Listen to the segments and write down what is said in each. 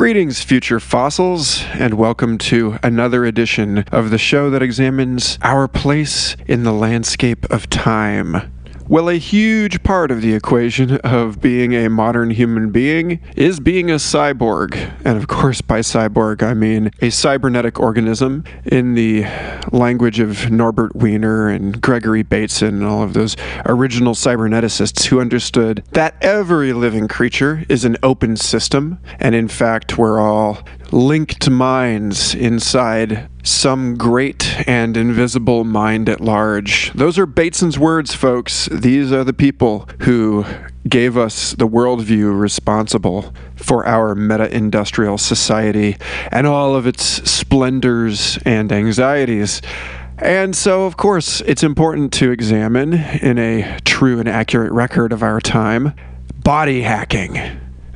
Greetings, future fossils, and welcome to another edition of the show that examines our place in the landscape of time. Well, a huge part of the equation of being a modern human being is being a cyborg. And of course, by cyborg, I mean a cybernetic organism in the language of Norbert Wiener and Gregory Bateson and all of those original cyberneticists who understood that every living creature is an open system. And in fact, we're all linked minds inside some great and invisible mind at large. Those are Bateson's words, folks. These are the people who gave us the worldview responsible for our meta industrial society and all of its splendors and anxieties. And so, of course, it's important to examine in a true and accurate record of our time body hacking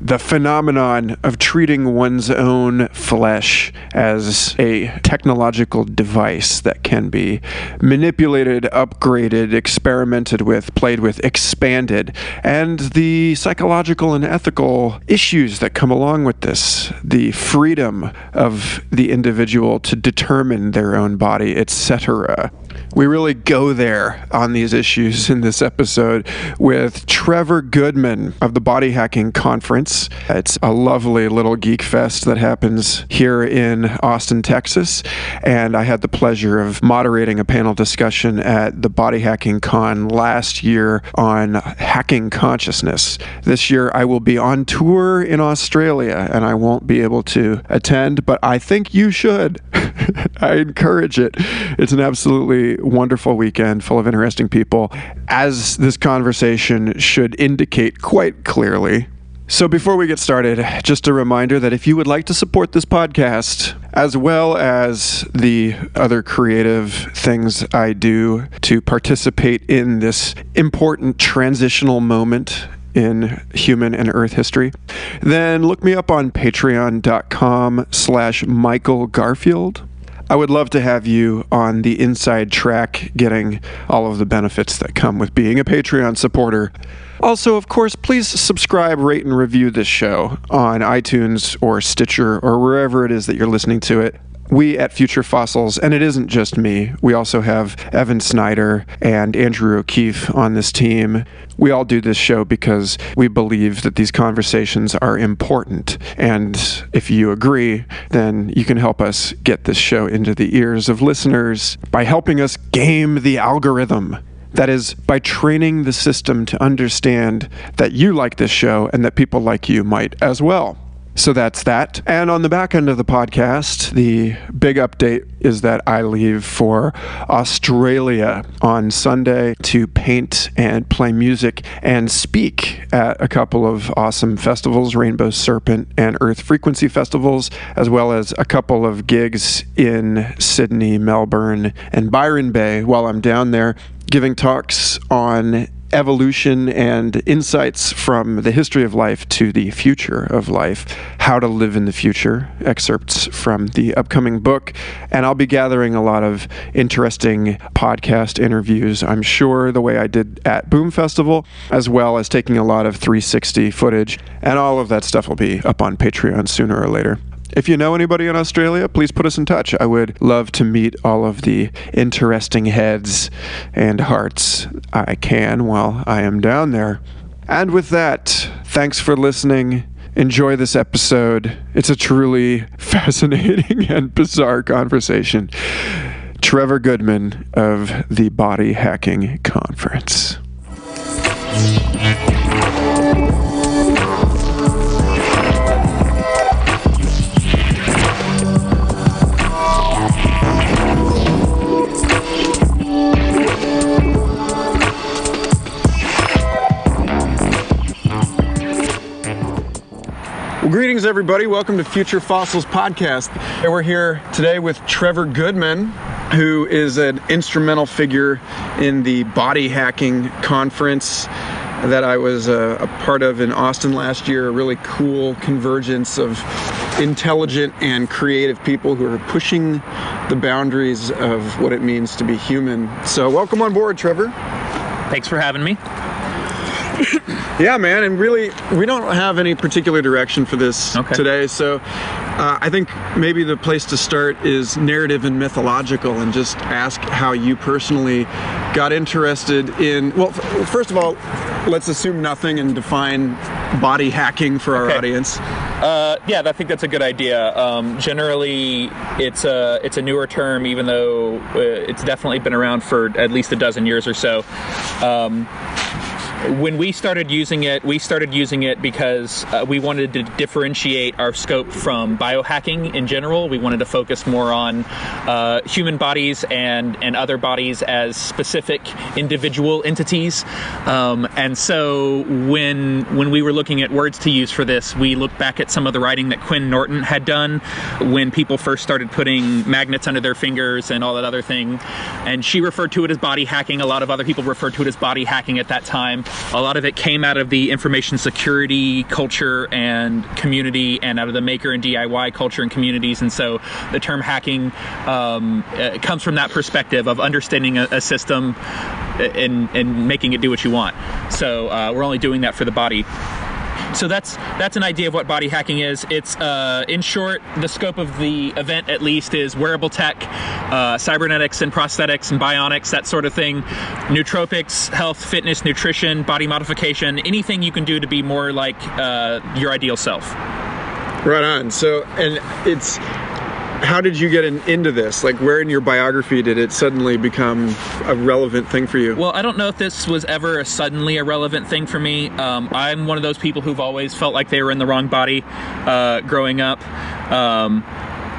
the phenomenon of treating one's own flesh as a technological device that can be manipulated, upgraded, experimented with, played with, expanded, and the psychological and ethical issues that come along with this, the freedom of the individual to determine their own body, etc. We really go there on these issues in this episode with Trevor Goodman of the Body Hacking Conference. It's a lovely little geek fest that happens here in Austin, Texas. And I had the pleasure of moderating a panel discussion at the Body Hacking Con last year on hacking consciousness. This year I will be on tour in Australia and I won't be able to attend, but I think you should. I encourage it. It's an absolutely wonderful weekend full of interesting people, as this conversation should indicate quite clearly. So, before we get started, just a reminder that if you would like to support this podcast, as well as the other creative things I do to participate in this important transitional moment in human and earth history, then look me up on patreon.com slash Michael Garfield. I would love to have you on the inside track, getting all of the benefits that come with being a Patreon supporter. Also, of course, please subscribe, rate, and review this show on iTunes or Stitcher or wherever it is that you're listening to it we at Future Fossils, and it isn't just me, we also have Evan Snyder and Andrew O'Keefe on this team. We all do this show because we believe that these conversations are important. And if you agree, then you can help us get this show into the ears of listeners by helping us game the algorithm. That is, by training the system to understand that you like this show and that people like you might as well. So that's that. And on the back end of the podcast, the big update is that I leave for Australia on Sunday to paint and play music and speak at a couple of awesome festivals Rainbow Serpent and Earth Frequency festivals, as well as a couple of gigs in Sydney, Melbourne, and Byron Bay while I'm down there giving talks on evolution and insights from the history of life to the future of life, how to live in the future, excerpts from the upcoming book. And I'll be gathering a lot of interesting podcast interviews, I'm sure, the way I did at Boom Festival, as well as taking a lot of 360 footage. And all of that stuff will be up on Patreon sooner or later. If you know anybody in Australia, please put us in touch. I would love to meet all of the interesting heads and hearts I can while I am down there. And with that, thanks for listening. Enjoy this episode. It's a truly fascinating and bizarre conversation. Trevor Goodman of the Body Hacking Conference. Greetings, everybody. Welcome to Future Fossils Podcast. We're here today with Trevor Goodman, who is an instrumental figure in the body hacking conference that I was a, a, part of in Austin last year. A really cool convergence of intelligent and creative people who are pushing the boundaries of what it means to be human. So, welcome on board, Trevor. Thanks for having me. yeah, man, and really, we don't have any particular direction for this Okay. today. So, uh, I think maybe the place to start is narrative and mythological, and just ask how you personally got interested in. Well, f- first of all, let's assume nothing and define body hacking for our Okay. audience. Uh, yeah, I think that's a good idea. Um, generally, it's a it's a newer term, even though uh, it's definitely been around for at least a dozen years or so. Um, when we started using it, we started using it because uh, we wanted to differentiate our scope from biohacking in general. We wanted to focus more on uh, human bodies and, and other bodies as specific individual entities. Um, and so when when we were looking at words to use for this, we looked back at some of the writing that Quinn Norton had done when people first started putting magnets under their fingers and all that other thing. And she referred to it as body hacking. A lot of other people referred to it as body hacking at that time. A lot of it came out of the information security culture and community and out of the maker and DIY culture and communities. And so the term hacking um, comes from that perspective of understanding a, a system and, and making it do what you want. So uh, we're only doing that for the body so that's that's an idea of what body hacking is. It's uh, in short, the scope of the event at least is wearable tech, uh, cybernetics and prosthetics and bionics, that sort of thing, nootropics, health, fitness, nutrition, body modification, anything you can do to be more like uh, your ideal self. Right on. So, and it's how did you get in, into this? Like, where in your biography did it suddenly become a relevant thing for you? Well, I don't know if this was ever a suddenly a relevant thing for me. Um, I'm one of those people who've always felt like they were in the wrong body uh, growing up. Um,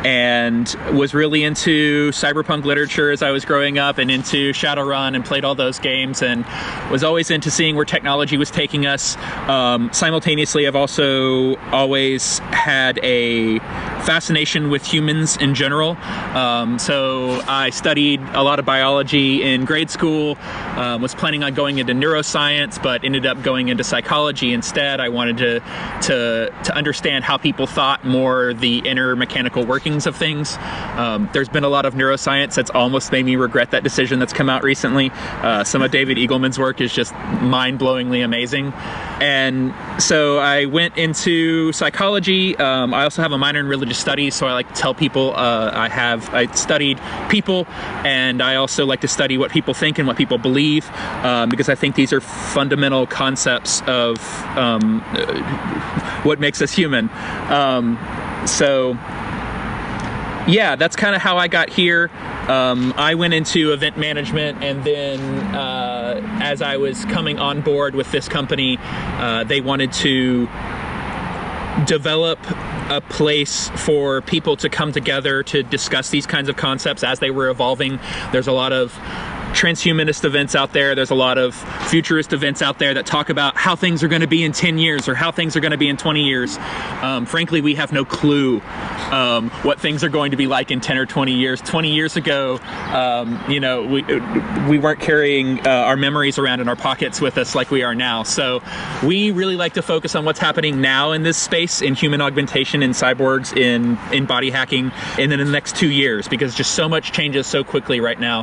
and was really into cyberpunk literature as I was growing up and into Shadowrun and played all those games and was always into seeing where technology was taking us. Um, simultaneously, I've also always had a fascination with humans in general. Um, so I studied a lot of biology in grade school, um, was planning on going into neuroscience, but ended up going into psychology instead. I wanted to, to, to understand how people thought more the inner mechanical workings of things. Um, there's been a lot of neuroscience that's almost made me regret that decision that's come out recently. Uh, some of David Eagleman's work is just mind blowingly amazing. And so I went into psychology. Um, I also have a minor in religious studies, so I like to tell people uh, I have I studied people, and I also like to study what people think and what people believe, um, because I think these are fundamental concepts of um, uh, what makes us human. Um, so yeah, that's kind of how I got here. Um, I went into event management, and then uh, as I was coming on board with this company, uh, they wanted to develop a place for people to come together to discuss these kinds of concepts as they were evolving. There's a lot of transhumanist events out there. There's a lot of futurist events out there that talk about how things are going to be in 10 years or how things are going to be in 20 years. Um, frankly, we have no clue um, what things are going to be like in 10 or 20 years. 20 years ago, um, you know, we we weren't carrying uh, our memories around in our pockets with us like we are now. So we really like to focus on what's happening now in this space in human augmentation, in cyborgs, in in body hacking, and then in the next two years because just so much changes so quickly right now.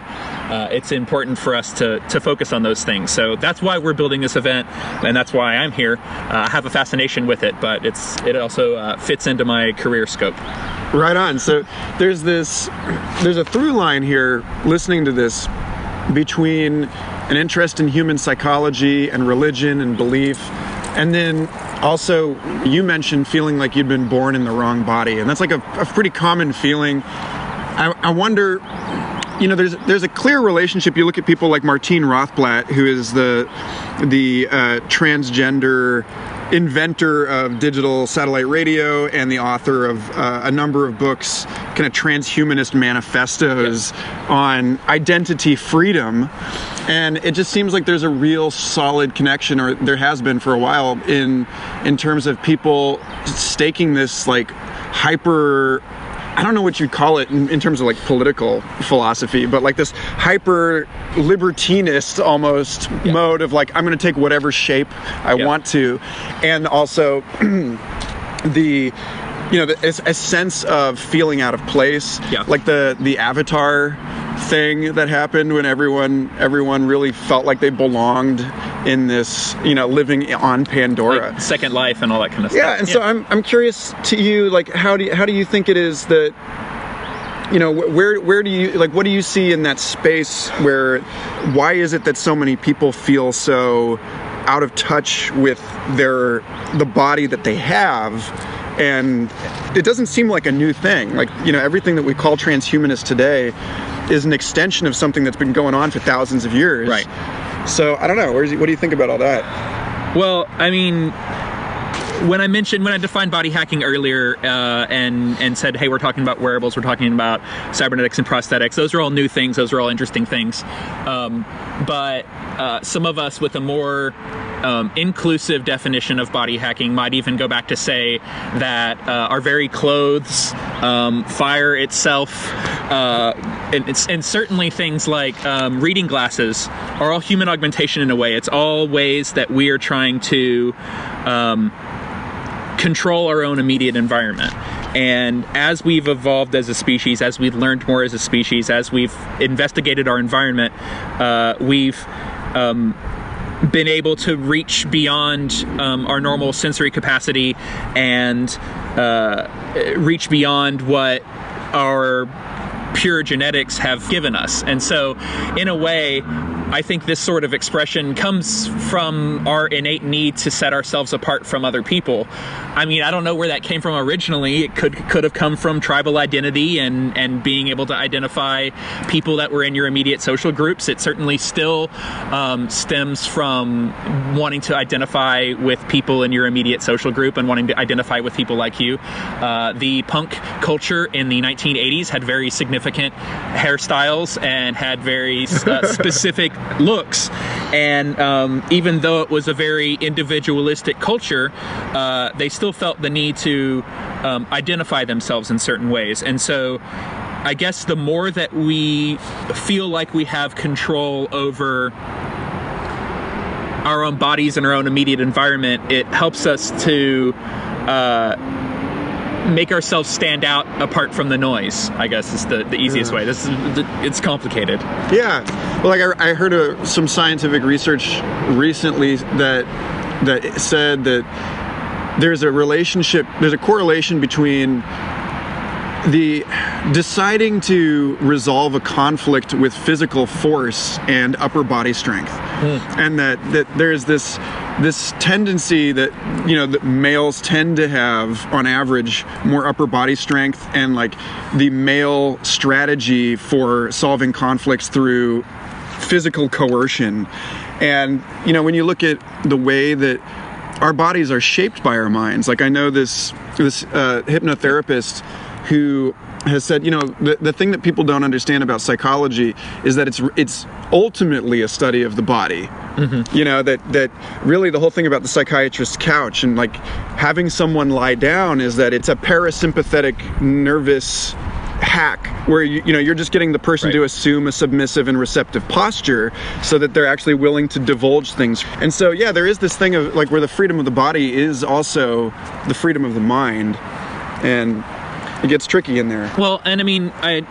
Uh, it's important for us to to focus on those things. So that's why we're building this event, and that's why I'm here. Uh, I have a fascination with it, but it's it also uh, fits into my career scope. Right on. So there's this, there's a through line here listening to this between an interest in human psychology and religion and belief. And then also, you mentioned feeling like you'd been born in the wrong body. And that's like a, a pretty common feeling. I, I wonder, you know, there's there's a clear relationship. You look at people like Martine Rothblatt, who is the the uh, transgender inventor of digital satellite radio and the author of uh, a number of books, kind of transhumanist manifestos on identity freedom. And it just seems like there's a real solid connection, or there has been for a while, in in terms of people staking this like hyper I don't know what you'd call it in, in, terms of like political philosophy, but like this hyper libertinist almost yeah. mode of like, I'm going to take whatever shape I yeah. want to. And also the, you know, the, a sense of feeling out of place. Yeah. Like the, the avatar thing that happened when everyone everyone really felt like they belonged in this, you know, living on Pandora. Like Second Life and all that kind of stuff. yeah, and so I'm I'm curious to you, like, how do you, how do you think it is that you know where where do you like what do you see in that space where why is it that so many people feel so out of touch with their the body that they have and it doesn't seem like a new thing like you know everything that we call transhumanist today is an extension of something that's been going on for thousands of years Right. So i don't know. What do you think about all that? Well, I mean, when I mentioned when I defined body hacking earlier, uh, and and said, hey, we're talking about wearables, we're talking about cybernetics and prosthetics. Those are all new things. Those are all interesting things. Um, but uh, some of us with a more um, inclusive definition of body hacking might even go back to say that uh, our very clothes, um, fire itself, uh, and, and certainly things like um, reading glasses are all human augmentation in a way. It's all ways that we are trying to um, control our own immediate environment. And as we've evolved as a species, as we've learned more as a species, as we've investigated our environment, uh, we've um, been able to reach beyond um, our normal sensory capacity and uh, reach beyond what our pure genetics have given us. And so, in a way, I think this sort of expression comes from our innate need to set ourselves apart from other people. I mean, I don't know where that came from originally. It could could have come from tribal identity and and being able to identify people that were in your immediate social groups. It certainly still um, stems from wanting to identify with people in your immediate social group and wanting to identify with people like you. Uh, the punk culture in the 1980s had very significant hairstyles and had very uh, specific looks. And um, even though it was a very individualistic culture, uh, they still felt the need to um, identify themselves in certain ways. And so I guess the more that we feel like we have control over our own bodies and our own immediate environment, it helps us to uh, make ourselves stand out apart from the noise. I guess is the, the easiest way. This is it's complicated. Yeah, well, like I, I heard a, some scientific research recently that that said that there's a relationship, there's a correlation between the deciding to resolve a conflict with physical force and upper body strength, and that that there's this this tendency that you know that males tend to have on average more upper body strength and like the male strategy for solving conflicts through physical coercion. And you know when you look at the way that our bodies are shaped by our minds like i know this this uh, hypnotherapist who has said, you know, the, the thing that people don't understand about psychology is that it's it's ultimately a study of the body. Mm-hmm. You know that that really the whole thing about the psychiatrist's couch and like having someone lie down is that it's a parasympathetic nervous hack where you, you know you're just getting the person Right. to assume a submissive and receptive posture so that they're actually willing to divulge things and so yeah there is this thing of like where the freedom of the body is also the freedom of the mind and it gets tricky in there Well, and I mean, I.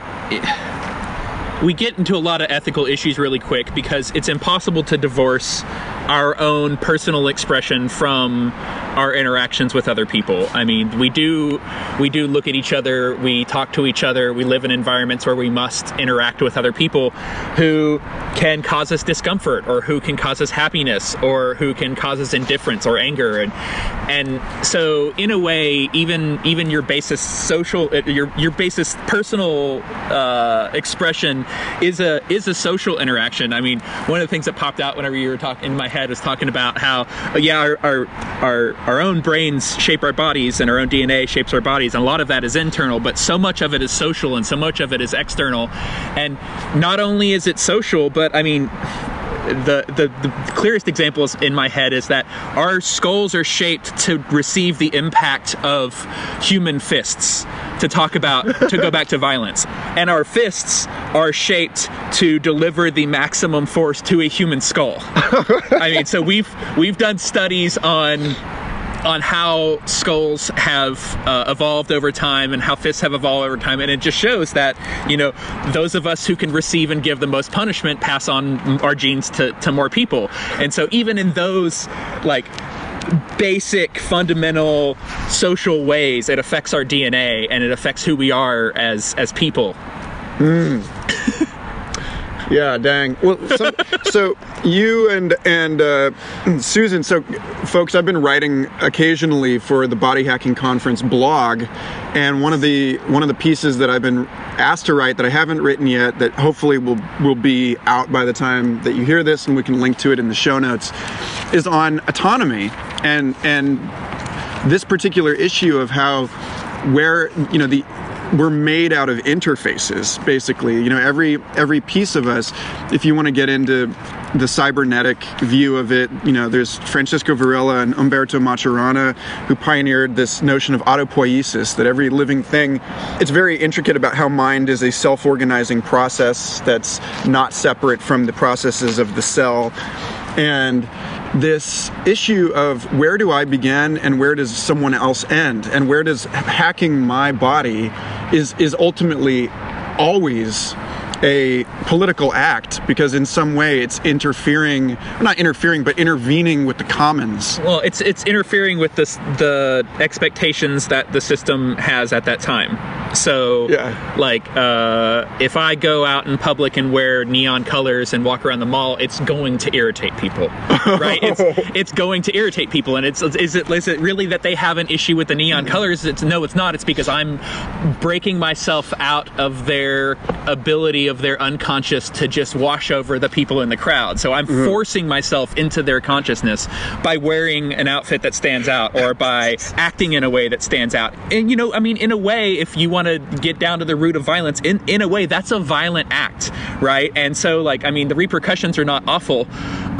we get into a lot of ethical issues really quick because it's impossible to divorce our own personal expression from our interactions with other people. I mean, we do we do look at each other, we talk to each other, we live in environments where we must interact with other people who can cause us discomfort or who can cause us happiness or who can cause us indifference or anger and and so in a way even even your basis social uh, your your basis personal uh, expression is a is a social interaction. I mean, one of the things that popped out whenever you were talking in my head was talking about how uh, yeah our, our our our own brains shape our bodies and our own DNA shapes our bodies, and a lot of that is internal, but so much of it is social and so much of it is external. And not only is it social, but I mean the, the the clearest examples in my head is that our skulls are shaped to receive the impact of human fists to talk about to go back to violence. And our fists are shaped to deliver the maximum force to a human skull. I mean so we've we've done studies on on how skulls have uh, evolved over time and how fists have evolved over time, and it just shows that you know those of us who can receive and give the most punishment pass on our genes to, to more people, and so even in those like basic fundamental social ways it affects our dna and it affects who we are as as people Yeah, dang. Well, so, so you and and uh, Susan. So, folks, I've been writing occasionally for the Body Hacking Conference blog, and one of the one of the pieces that I've been asked to write that I haven't written yet, that hopefully will will be out by the time that you hear this, and we can link to it in the show notes, is on autonomy and and this particular issue of how where you know the we're made out of interfaces basically. You know every every piece of us if you want to get into the cybernetic view of it you know there's francisco varela and umberto maturana who pioneered this notion of autopoiesis that every living thing it's very intricate about how mind is a self-organizing process that's not separate from the processes of the cell. And this issue of where do I begin and where does someone else end? And where does hacking my body is is ultimately always a political act because in some way it's interfering not interfering but intervening with the commons. Well it's it's interfering with this the expectations that the system has at that time so Yeah. like uh, if i go out in public and wear neon colors and walk around the mall it's going to irritate people right? It's it's going to irritate people and it's is it is it really that they have an issue with the neon colors? It's no it's not. It's because i'm breaking myself out of their ability of their unconscious to just wash over the people in the crowd. So i'm forcing myself into their consciousness by wearing an outfit that stands out or by acting in a way that stands out. And you know i mean in a way if you want to get down to the root of violence in in a way that's a violent act right? And so like i mean the repercussions are not awful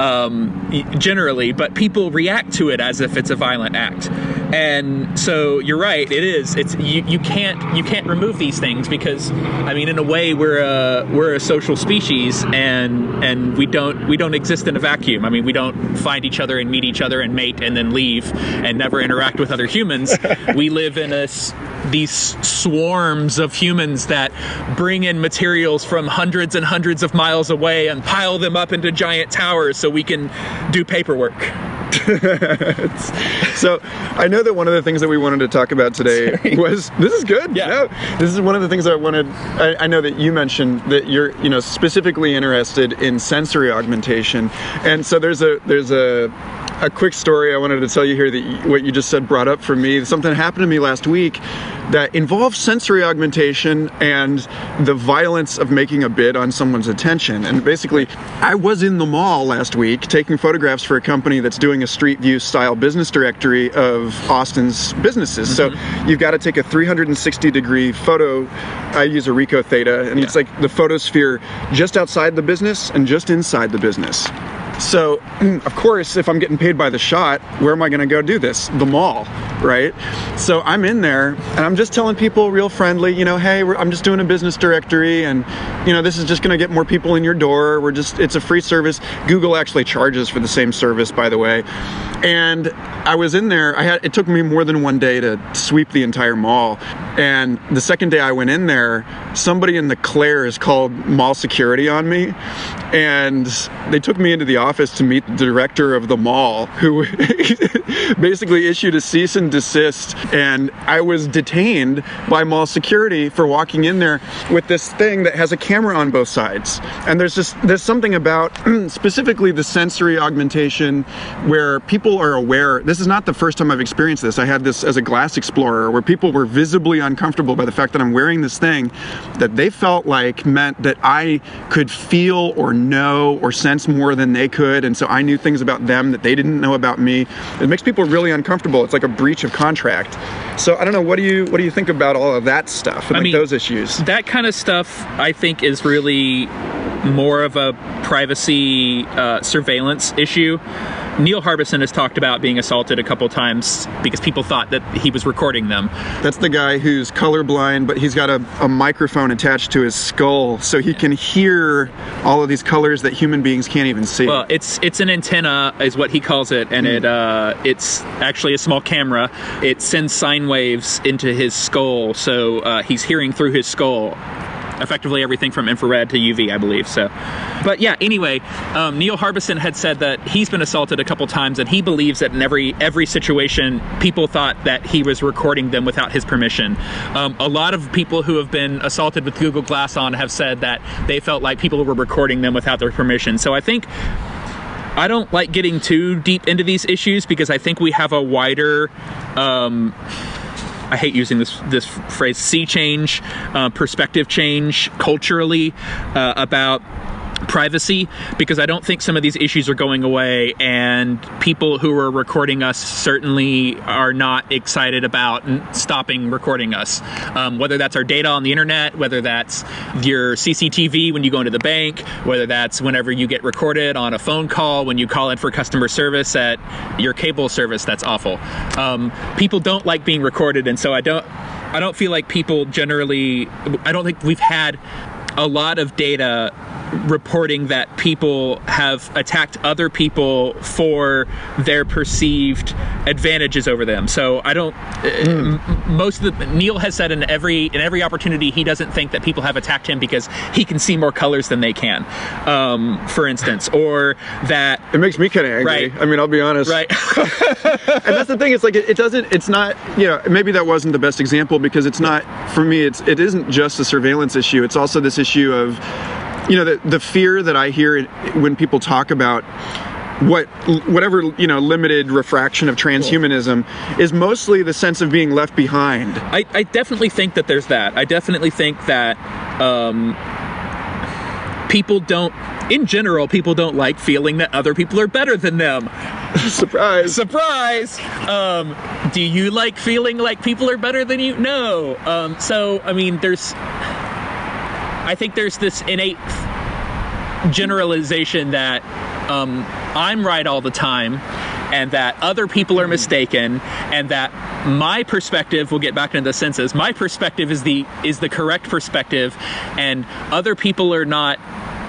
um, generally but people react to it as if it's a violent act. And so you're right it is it's you, you can't you can't remove these things because i mean in a way we're a we're a social species and and we don't we don't exist in a vacuum. I mean we don't find each other and meet each other and mate and then leave and never interact with other humans. We live in a these swarms of humans that bring in materials from hundreds and hundreds of miles away and pile them up into giant towers so we can do paperwork So I know that one of the things that we wanted to talk about today was this is good. Yeah. No, this is one of the things I wanted. I, I know that you mentioned that you're you know specifically interested in sensory augmentation, and so there's a there's a a quick story I wanted to tell you here that what you just said brought up for me. Something happened to me last week that involves sensory augmentation and the violence of making a bid on someone's attention. And basically, I was in the mall last week taking photographs for a company that's doing a street view style business directory of Austin's businesses. So mm-hmm. you've got to take a 360 degree photo. I use a Ricoh Theta, and it's like the photosphere just outside the business and just inside the business. So, of course, if I'm getting paid by the shot, where am I to go do this? The mall, right? So I'm in there and I'm just telling people real friendly, you know, hey, I'm just doing a business directory and, you know, this is just to get more people in your door. We're just, it's a free service. Google actually charges for the same service, by the way. And I was in there, I had, it took me more than one day to sweep the entire mall. And the second day I went in there, somebody in the Claire's called mall security on me. And they took me into the office to meet the director of the mall, who basically issued a cease and desist. And I was detained by mall security for walking in there with this thing that has a camera on both sides. And there's just there's something about specifically the sensory augmentation where people are aware. This is not the first time I've experienced this. I had this as a glass explorer where people were visibly uncomfortable by the fact that I'm wearing this thing that they felt like meant that I could feel or know or sense more than they could. And so I knew things about them that they didn't know about me. It makes people really uncomfortable. It's like a breach of contract. So I don't know. What do you what do you think about all of that stuff and I like mean, those issues? that kind of stuff I think is really more of a privacy uh, surveillance issue. Neil Harbisson has talked about being assaulted a couple times because people thought that he was recording them. That's the guy who's colorblind, but he's got a, a microphone attached to his skull, so he can hear all of these colors that human beings can't even see. Well, it's it's an antenna, is what he calls it, and it uh, it's actually a small camera. It sends sine waves into his skull, so uh, he's hearing through his skull effectively everything from infrared to UV, I believe. So, but yeah. Anyway, um, Neil Harbisson had said that he's been assaulted a couple times, and he believes that in every every situation, people thought that he was recording them without his permission. Um, a lot of people who have been assaulted with Google Glass on have said that they felt like people were recording them without their permission. So I think. I don't like getting too deep into these issues because I think we have a wider um, I hate using this this phrase sea change, uh, perspective change culturally uh, about privacy because I don't think some of these issues are going away, and people who are recording us certainly are not excited about stopping recording us. Um, whether that's our data on the internet, whether that's your CCTV when you go into the bank, whether that's whenever you get recorded on a phone call, when you call in for customer service at your cable service, that's awful. Um, people don't like being recorded, and so I don't. I don't feel like people generally. I don't think we've had a lot of data reporting that people have attacked other people for their perceived advantages over them. So I don't. Mm. Most of the Neil has said in every in every opportunity he doesn't think that people have attacked him because he can see more colors than they can, um, for instance, or that it makes me kind of angry. Right. I mean, I'll be honest. Right. and that's the thing. It's like it, it doesn't. It's not. You know, maybe that wasn't the best example because it's not for me. It's it isn't just a surveillance issue. It's also this issue of you know, the, the fear that I hear when people talk about what whatever you know limited refraction of transhumanism is mostly the sense of being left behind. I, I definitely think that there's that. I definitely think that um, people don't, in general, people don't like feeling that other people are better than them. Surprise! Surprise! Um, do you like feeling like people are better than you? No. Um, so I mean, there's I think there's this innate generalization that um, I'm right all the time and that other people are mistaken and that my perspective will get back into the senses my perspective is the is the correct perspective and other people are not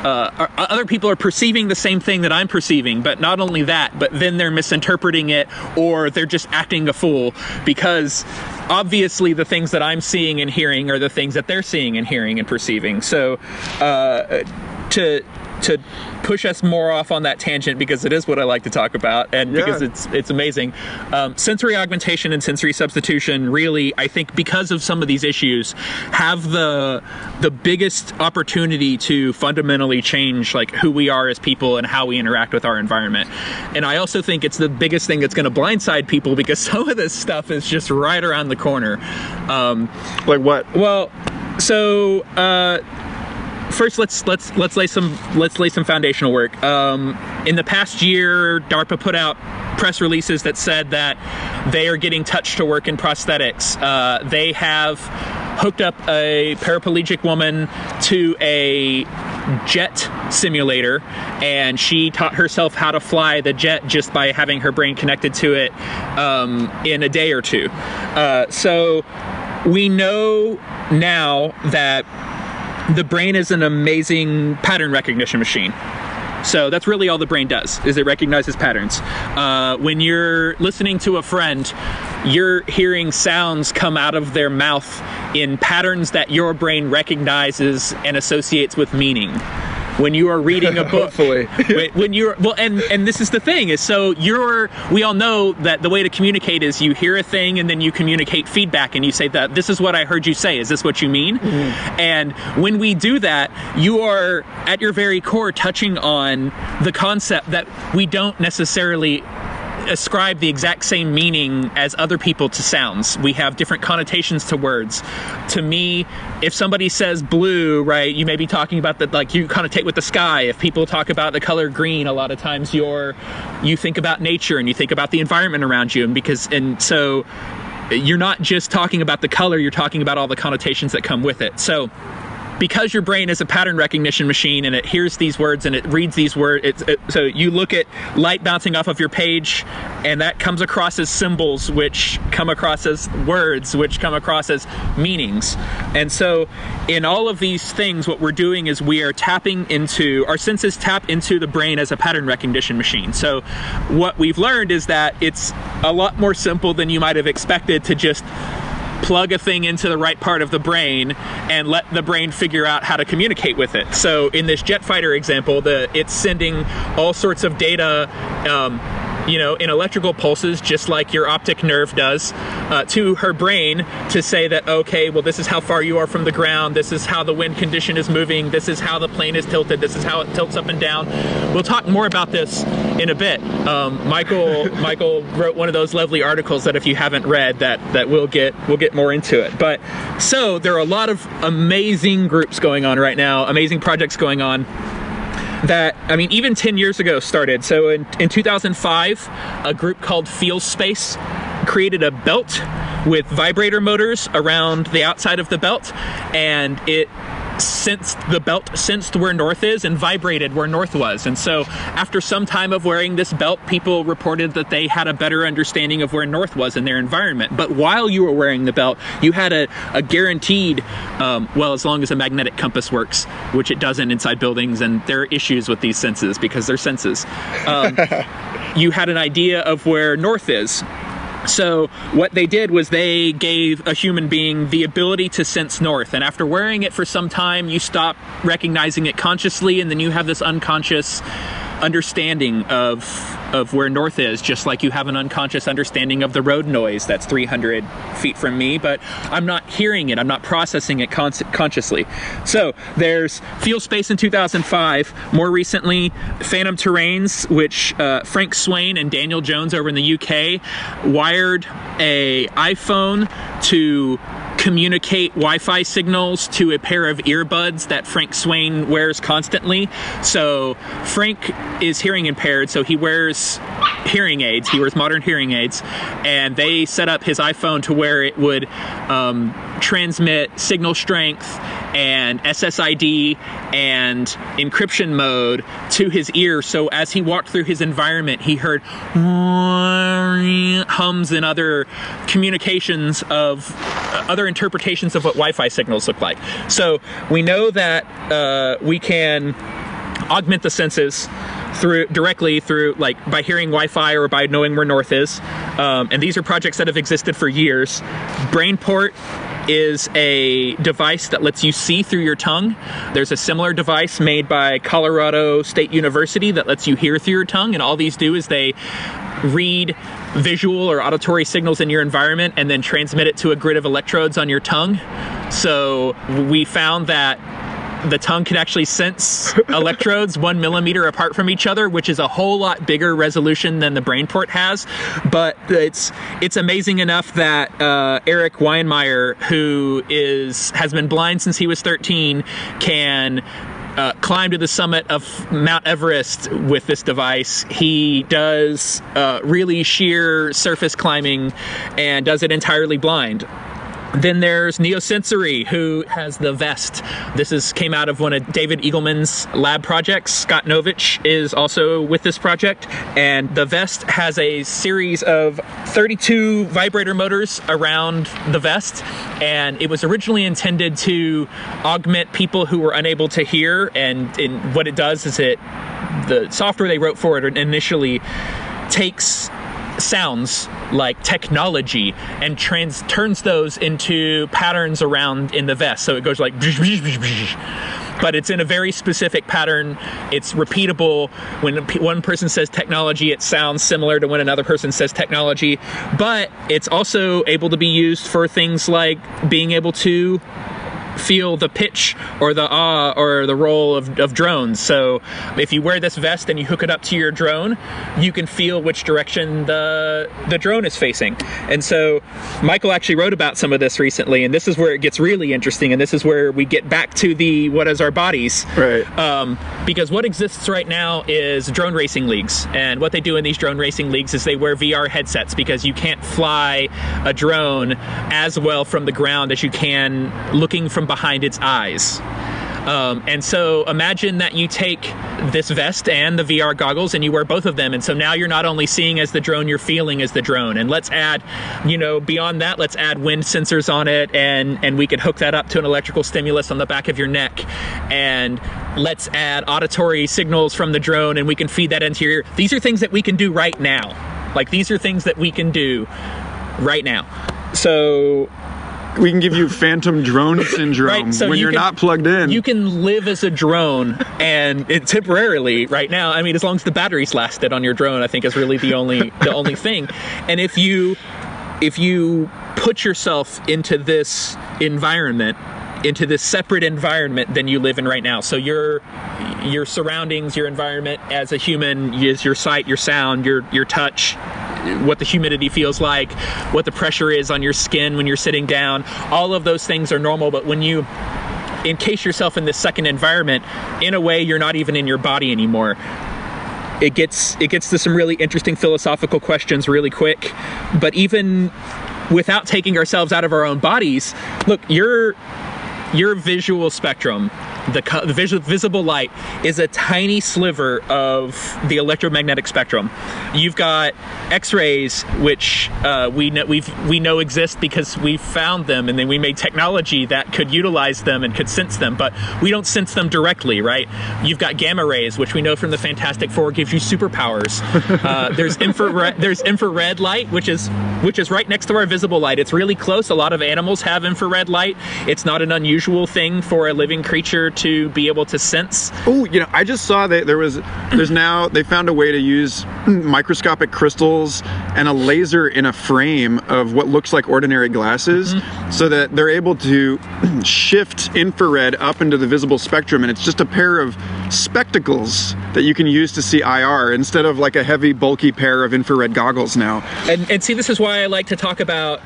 uh, other people are perceiving the same thing that I'm perceiving, but not only that, but then they're misinterpreting it or they're just acting a fool because obviously the things that I'm seeing and hearing are the things that they're seeing and hearing and perceiving. So uh, to to push us more off on that tangent because it is what I like to talk about and yeah. because it's it's amazing. Um, sensory augmentation and sensory substitution really, I think, because of some of these issues, have the the biggest opportunity to fundamentally change like who we are as people and how we interact with our environment. And I also think it's the biggest thing that's going to blindside people because some of this stuff is just right around the corner. Um, like what? Well, so. Uh, first let's let's let's lay some let's lay some foundational work. Um, in the past year, DARPA put out press releases that said that they are getting touch to work in prosthetics. Uh, they have hooked up a paraplegic woman to a jet simulator and she taught herself how to fly the jet just by having her brain connected to it um, in a day or two. Uh, so we know now that the brain is an amazing pattern recognition machine. So that's really all the brain does is it recognizes patterns. Uh, when you're listening to a friend, you're hearing sounds come out of their mouth in patterns that your brain recognizes and associates with meaning when you are reading a book. Hopefully. when you're well, and and this is the thing is so you're. We all know that the way to communicate is you hear a thing and then you communicate feedback and you say that this is what I heard you say. Is this what you mean? Mm-hmm. And when we do that, you are at your very core touching on the concept that we don't necessarily ascribe the exact same meaning as other people to sounds. We have different connotations to words. To me, if somebody says blue, right, you may be talking about that like you connotate with the sky. If people talk about the color green, a lot of times you're you think about nature and you think about the environment around you and because and so you're not just talking about the color, you're talking about all the connotations that come with it. So because your brain is a pattern recognition machine and it hears these words and it reads these words, it, so you look at light bouncing off of your page, and that comes across as symbols, which come across as words, which come across as meanings. And so, in all of these things, what we're doing is we are tapping into our senses tap into the brain as a pattern recognition machine. So, what we've learned is that it's a lot more simple than you might have expected to just plug a thing into the right part of the brain and let the brain figure out how to communicate with it. So in this jet fighter example, the it's sending all sorts of data. Um, you know, in electrical pulses, just like your optic nerve does, uh, to her brain to say that, okay, well, this is how far you are from the ground, this is how the wind condition is moving, this is how the plane is tilted, this is how it tilts up and down. We'll talk more about this in a bit. Um, Michael Michael wrote one of those lovely articles that if you haven't read, that that we'll get we'll get more into it. But so there are a lot of amazing groups going on right now, amazing projects going on that I mean, even 10 years ago started. So in, in 2005, a group called Feel Space created a belt with vibrator motors around the outside of the belt, and it sensed the belt sensed where north is and vibrated where north was. And so after some time of wearing this belt people reported that they had a better understanding of where north was in their environment. But while you were wearing the belt you had a, a guaranteed um, well as long as a magnetic compass works which it doesn't inside buildings and there are issues with these senses because they're senses. Um, you had an idea of where north is so, what they did was they gave a human being the ability to sense north. And after wearing it for some time, you stop recognizing it consciously, and then you have this unconscious understanding of of where north is just like you have an unconscious understanding of the road noise that's 300 feet from me but i'm not hearing it i'm not processing it con- consciously. So there's feel space in 2005 more recently phantom terrains which uh, frank swain and daniel jones over in the uk wired a iphone to communicate Wi-Fi signals to a pair of earbuds that Frank Swain wears constantly. So Frank is hearing impaired, so he wears hearing aids. He wears modern hearing aids, and they set up his iPhone to where it would um, transmit signal strength and SSID and encryption mode to his ear. So as he walked through his environment, he heard hums and other communications of uh, other interpretations of what Wi-Fi signals look like. So we know that uh, we can augment the senses through directly through like by hearing Wi-Fi or by knowing where north is. Um, and these are projects that have existed for years. Brainport is a device that lets you see through your tongue. There's a similar device made by Colorado State University that lets you hear through your tongue, and all these do is they read visual or auditory signals in your environment and then transmit it to a grid of electrodes on your tongue. So we found that the tongue can actually sense electrodes one millimeter apart from each other, which is a whole lot bigger resolution than the BrainPort has. But it's it's amazing enough that uh, Erik Weihenmayer, who is has been blind since he was 13, can uh, climb to the summit of Mount Everest with this device. He does uh, really sheer surface climbing and does it entirely blind. Then there's Neosensory, who has the vest. This is came out of one of David Eagleman's lab projects. Scott Novich is also with this project, and the vest has a series of 32 vibrator motors around the vest, and it was originally intended to augment people who were unable to hear. And, what it does is it the software they wrote for it initially takes sounds like technology and trans turns those into patterns around in the vest. So it goes like but it's in a very specific pattern. It's repeatable. When one person says technology, it sounds similar to when another person says technology, but it's also able to be used for things like being able to feel the pitch or the ah or the roll of, of drones. So if you wear this vest and you hook it up to your drone, you can feel which direction the the drone is facing. And so Michael actually wrote about some of this recently, and this is where it gets really interesting. And this is where we get back to the what is our bodies, right? Um, because what exists right now is drone racing leagues, and what they do in these drone racing leagues is they wear VR headsets because you can't fly a drone as well from the ground as you can looking from from behind its eyes. Um, and so imagine that you take this vest and the VR goggles and you wear both of them. And so now you're not only seeing as the drone, you're feeling as the drone. And let's add, you know, beyond that, let's add wind sensors on it and, and we could hook that up to an electrical stimulus on the back of your neck. And let's add auditory signals from the drone and we can feed that into your ear. These are things that we can do right now. Like these are things that we can do right now. So we can give you phantom drone syndrome Right, so when you you're can- not plugged in. you can live as a drone and it temporarily right now i mean as long as the batteries lasted on your drone i think is really the only the only thing and if you if you put yourself into this environment into this separate environment than you live in right now so your your surroundings your environment as a human is your sight your sound your your touch what the humidity feels like what the pressure is on your skin when you're sitting down. All of those things are normal but when you encase yourself in this second environment in a way you're not even in your body anymore. It gets it gets to some really interesting philosophical questions really quick but even without taking ourselves out of our own bodies look your your visual spectrum the, the visual, visible light is a tiny sliver of the electromagnetic spectrum. You've got X-rays, which uh, we know we've we know exist because we found them, and then we made technology that could utilize them and could sense them. But we don't sense them directly, right? You've got gamma rays, which we know from the Fantastic Four gives you superpowers. Uh, there's infrared there's infrared light, which is which is right next to our visible light. It's really close. A lot of animals have infrared light. It's not an unusual thing for a living creature to be able to sense. Oh, you know, I just saw that there was, there's now, they found a way to use microscopic crystals and a laser in a frame of what looks like ordinary glasses mm-hmm. so that they're able to shift infrared up into the visible spectrum. And it's just a pair of spectacles that you can use to see IR instead of like a heavy, bulky pair of infrared goggles now. And, and see, this is why I like to talk about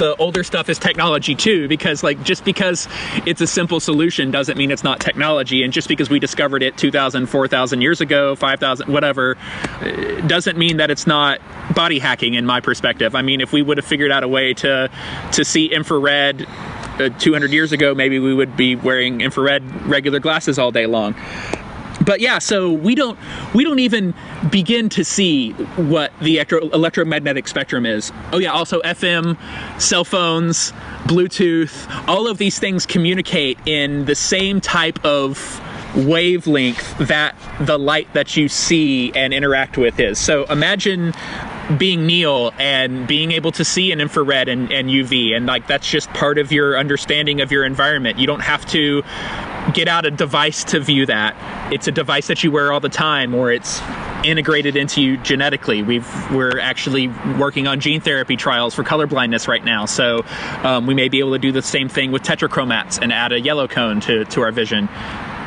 the older stuff is technology too, because like just because it's a simple solution doesn't mean it's not technology, and just because we discovered it 2,000, 4,000 years ago, 5,000, whatever, uh, doesn't mean that it's not body hacking. In my perspective, I mean, if we would have figured out a way to to see infrared. Uh, 200 years ago, maybe we would be wearing infrared regular glasses all day long but yeah so we don't we don't even begin to see what the electro- electromagnetic spectrum is. Oh yeah also fm cell phones bluetooth all of these things communicate in the same type of wavelength that the light that you see and interact with is. So imagine being Neil and being able to see in infrared and, and UV, and like that's just part of your understanding of your environment. You don't have to get out a device to view that. It's a device that you wear all the time, or it's integrated into you genetically. We've we're actually working on gene therapy trials for color blindness right now, so um, we may be able to do the same thing with tetrachromats and add a yellow cone to to our vision.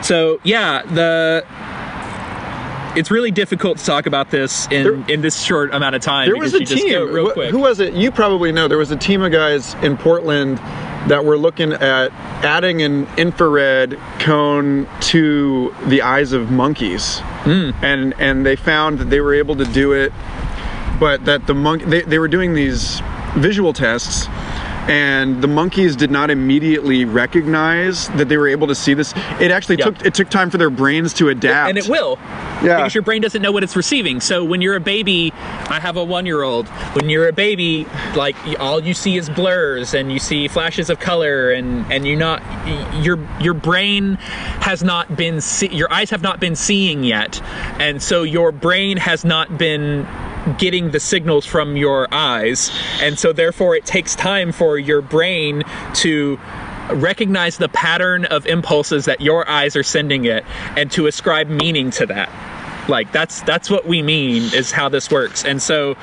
So yeah, the it's really difficult to talk about this in, There- in this short amount of time There because was a you just team. go real quick. Who was it? You probably know. There was a team of guys in Portland that were looking at adding an infrared cone to the eyes of monkeys, Hmm. and and they found that they were able to do it, but that the monk they, they were doing these visual tests. And the monkeys did not immediately recognize that they were able to see this. It actually Yeah. took it took time for their brains to adapt. and it will Yeah. because your brain doesn't know what it's receiving so when you're a baby i have a one year old when you're a baby like all you see is blurs and you see flashes of color and and you're not your your brain has not been see, your eyes have not been seeing yet and so your brain has not been getting the signals from your eyes and so therefore it takes time for your brain to recognize the pattern of impulses that your eyes are sending it and to ascribe meaning to that. Like that's that's what we mean is how this works. And so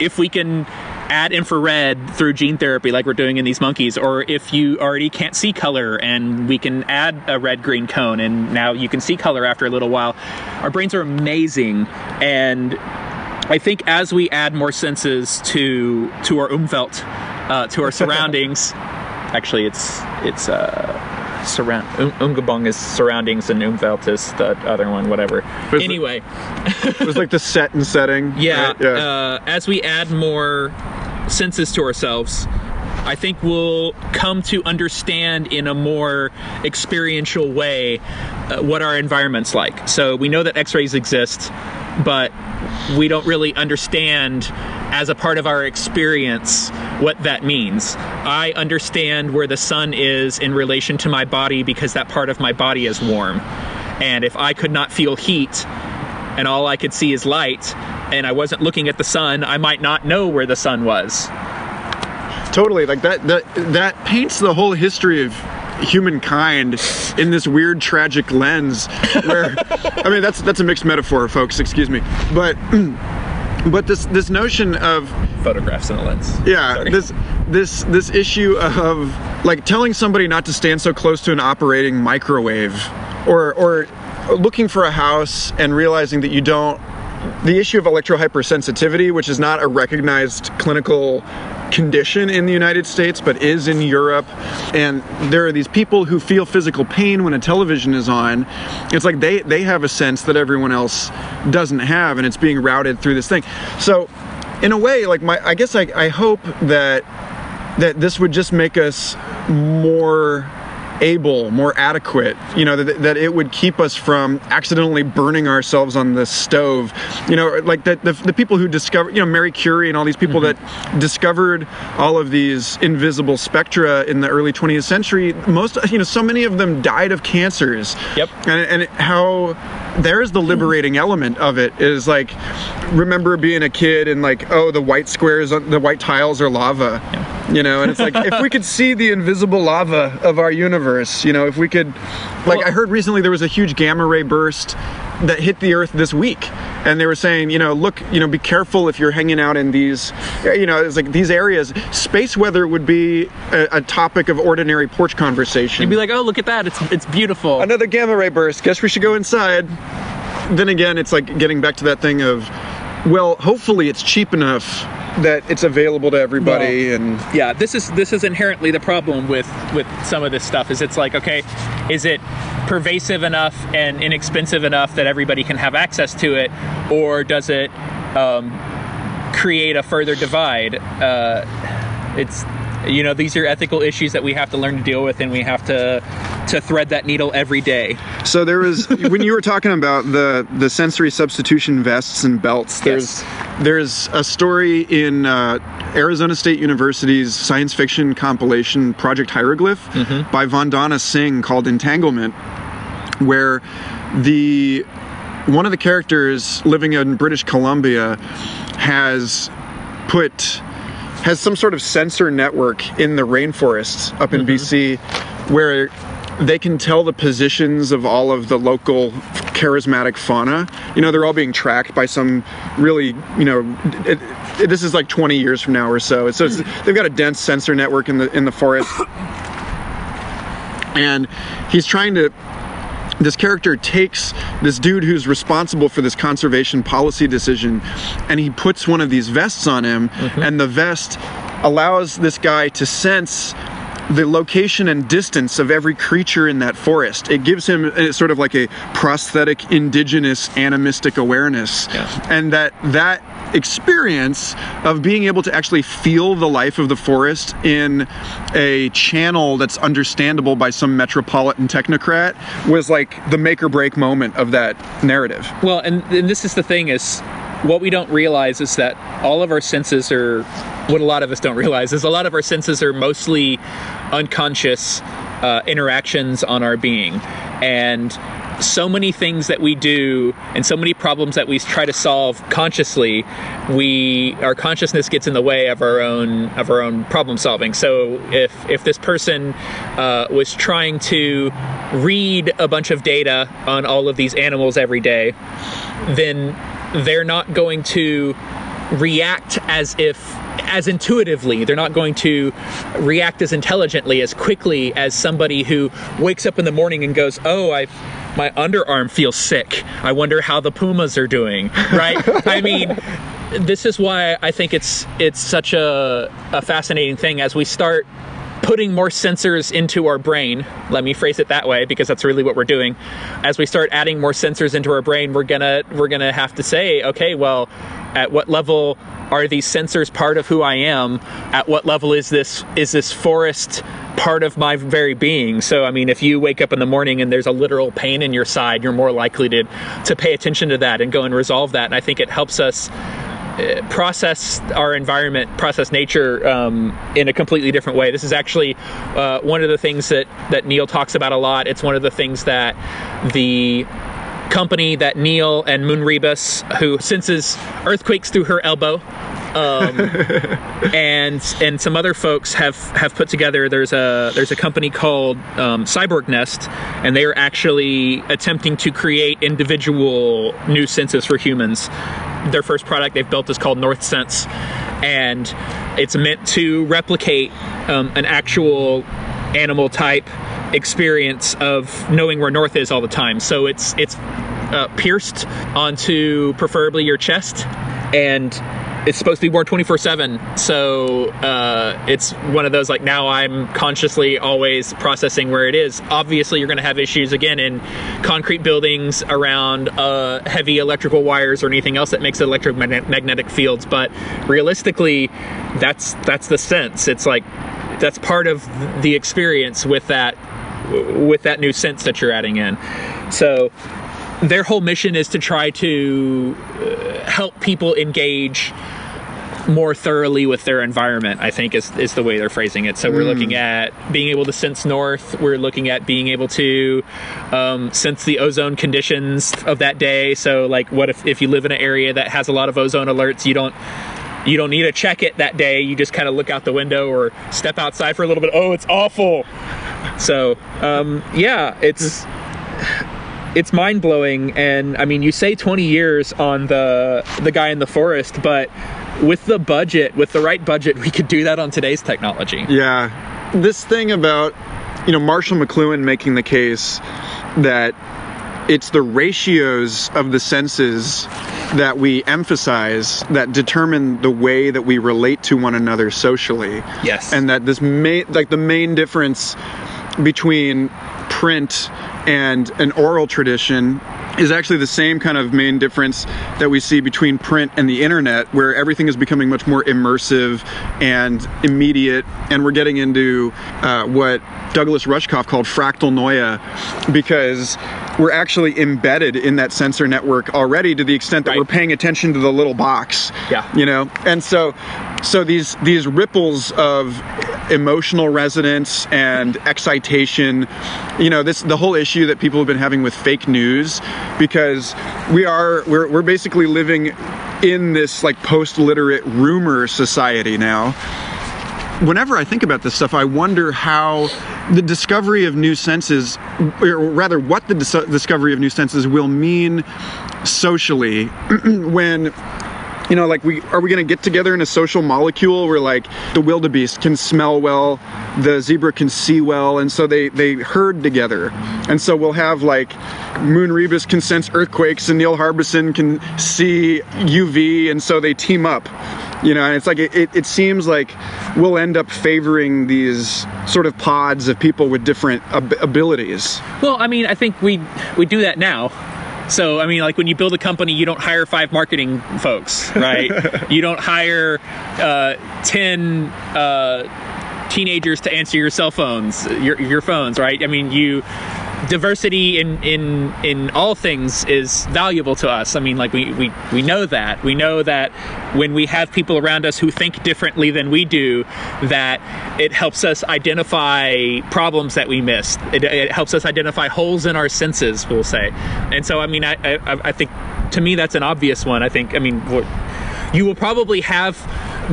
if we can add infrared through gene therapy like we're doing in these monkeys or if you already can't see color and we can add a red green cone and now you can see color after a little while our brains are amazing. And I think as we add more senses to to our umfeld, uh, to our surroundings, actually it's it's uh, surround um, umgebung is surroundings and umfeld is the other one, whatever. Anyway, it was like the set and setting. yeah, right? yeah. Uh, as we add more senses to ourselves, I think we'll come to understand in a more experiential way uh, what our environment's like. So we know that X-rays exist, but we don't really understand as a part of our experience what that means. I understand where the sun is in relation to my body because that part of my body is warm. And if I could not feel heat and all I could see is light and I wasn't looking at the sun, I might not know where the sun was. Totally, like that that that paints the whole history of humankind in this weird tragic lens where I mean that's that's a mixed metaphor folks excuse me but but this this notion of photographs in a lens yeah Sorry. this this this issue of like telling somebody not to stand so close to an operating microwave or or looking for a house and realizing that you don't the issue of electrohypersensitivity which is not a recognized clinical condition in the United States, but is in Europe. And there are these people who feel physical pain when a television is on. It's like they, they have a sense that everyone else doesn't have, and it's being routed through this thing. So, in a way, like my, I guess I, I hope that that this would just make us more able, more adequate, you know, that, that it would keep us from accidentally burning ourselves on the stove. You know, like the, the, the people who discovered, you know, Mary Curie and all these people mm-hmm. that discovered all of these invisible spectra in the early 20th century, most, you know, so many of them died of cancers. Yep. And, and how there's the liberating element of it is like, remember being a kid and like, oh, the white squares, the white tiles are lava. Yeah you know and it's like if we could see the invisible lava of our universe you know if we could like well, i heard recently there was a huge gamma ray burst that hit the earth this week. And they were saying you know look you know be careful if you're hanging out in these you know it's like these areas. Space weather would be a, a topic of ordinary porch conversation. You'd be like oh look at that. It's it's beautiful. Another gamma ray burst. Guess we should go inside. Then again it's like getting back to that thing of well hopefully it's cheap enough that it's available to everybody well, and yeah this is this is inherently the problem with with some of this stuff is it's like okay is it pervasive enough and inexpensive enough that everybody can have access to it? Or does it um, create a further divide? Uh, it's you know these are ethical issues that we have to learn to deal with and we have to to thread that needle every day so there was when you were talking about the the sensory substitution vests and belts there's yes. there's a story in uh, arizona state university's science fiction compilation project hieroglyph mm-hmm. by vandana singh called entanglement where the one of the characters living in british columbia has put has some sort of sensor network in the rainforests up in mm-hmm. BC where they can tell the positions of all of the local charismatic fauna. You know, they're all being tracked by some really, you know, it, it, this is like 20 years from now or so. So they've got a dense sensor network in the in the forest, and he's trying to this character takes this dude who's responsible for this conservation policy decision and he puts one of these vests on him mm-hmm. and the vest allows this guy to sense the location and distance of every creature in that forest. It gives him a, sort of like a prosthetic indigenous animistic awareness. Yeah. And that that experience of being able to actually feel the life of the forest in a channel that's understandable by some metropolitan technocrat was like the make or break moment of that narrative. Well, and, and this is the thing is what we don't realize is that all of our senses are what a lot of us don't realize is a lot of our senses are mostly unconscious uh, interactions on our being and so many things that we do and so many problems that we try to solve consciously we our consciousness gets in the way of our own of our own problem solving. So if if this person uh, was trying to read a bunch of data on all of these animals every day then they're not going to react as if as intuitively. They're not going to react as intelligently as quickly as somebody who wakes up in the morning and goes oh i my underarm feels sick i wonder how the pumas are doing right i mean this is why i think it's it's such a, a fascinating thing as we start putting more sensors into our brain. Let me phrase it that way because that's really what we're doing. As we start adding more sensors into our brain, we're gonna we're gonna have to say, okay, well, At what level are these sensors part of who I am? At what level is this is this forest part of my very being? So I mean, if you wake up in the morning and there's a literal pain in your side, you're more likely to to pay attention to that and go and resolve that. And I think it helps us uh, process our environment, process nature um, in a completely different way. This is actually uh, one of the things that that Neil talks about a lot. It's one of the things that the company that Neil and Moon Ribas, who senses earthquakes through her elbow, um, and and some other folks have have put together. There's a there's a company called um, Cyborg Nest, and they are actually attempting to create individual new senses for humans their first product they've built is called North Sense, and it's meant to replicate um, an actual animal type experience of knowing where north is all the time. So it's it's uh, pierced onto preferably your chest, and it's supposed to be worn 24 7 so uh, it's one of those like now i'm consciously always processing where it is. Obviously you're going to have issues again in concrete buildings around uh, heavy electrical wires or anything else that makes electromagnetic fields but realistically that's that's the sense. It's like that's part of the experience with that with that new sense that you're adding in so their whole mission is to try to uh, help people engage more thoroughly with their environment, I think is, is the way they're phrasing it. So we're mm. looking at being able to sense north. We're looking at being able to um, sense the ozone conditions of that day. So like what if, if you live in an area that has a lot of ozone alerts, you don't you don't need to check it that day. You just kind of look out the window or step outside for a little bit. Oh, it's awful. So um, yeah, it's it's mind blowing. And I mean, you say 20 years on the the guy in the forest, but with the budget, with the right budget, we could do that on today's technology. Yeah. This thing about, you know, Marshall McLuhan making the case that it's the ratios of the senses that we emphasize that determine the way that we relate to one another socially. Yes. And that this main like the main difference between print and an oral tradition is actually the same kind of main difference that we see between print and the internet, where everything is becoming much more immersive and immediate. And we're getting into uh, what Douglas Rushkoff called fractalnoia, because we're actually embedded in that sensor network already to the extent that right. we're paying attention to the little box. Yeah. You know, and so so these these ripples of emotional resonance and excitation. You know this the whole issue that people have been having with fake news because we are we're, we're basically living in this like post-literate rumor society now. Whenever i think about this stuff i wonder how the discovery of new senses or rather what the dis- discovery of new senses will mean socially when you know, like we are we gonna get together in a social molecule where like the wildebeest can smell well, the zebra can see well, and so they they herd together, and so we'll have like Moon Ribas can sense earthquakes and Neil Harbisson can see UV, and so they team up. You know, and it's like it, it, it seems like we'll end up favoring these sort of pods of people with different ab- abilities. Well, I mean, I think we we do that now so, I mean, like when you build a company, you don't hire five marketing folks, right? you don't hire uh, 10 uh, teenagers to answer your cell phones, your, your phones, right? I mean, you diversity in in in all things is valuable to us. I mean, like we we we know that. We know that when we have people around us who think differently than we do, that it helps us identify problems that we missed. It, it helps us identify holes in our senses. We'll say, and so I mean, I I, I think to me that's an obvious one. I think I mean you will probably have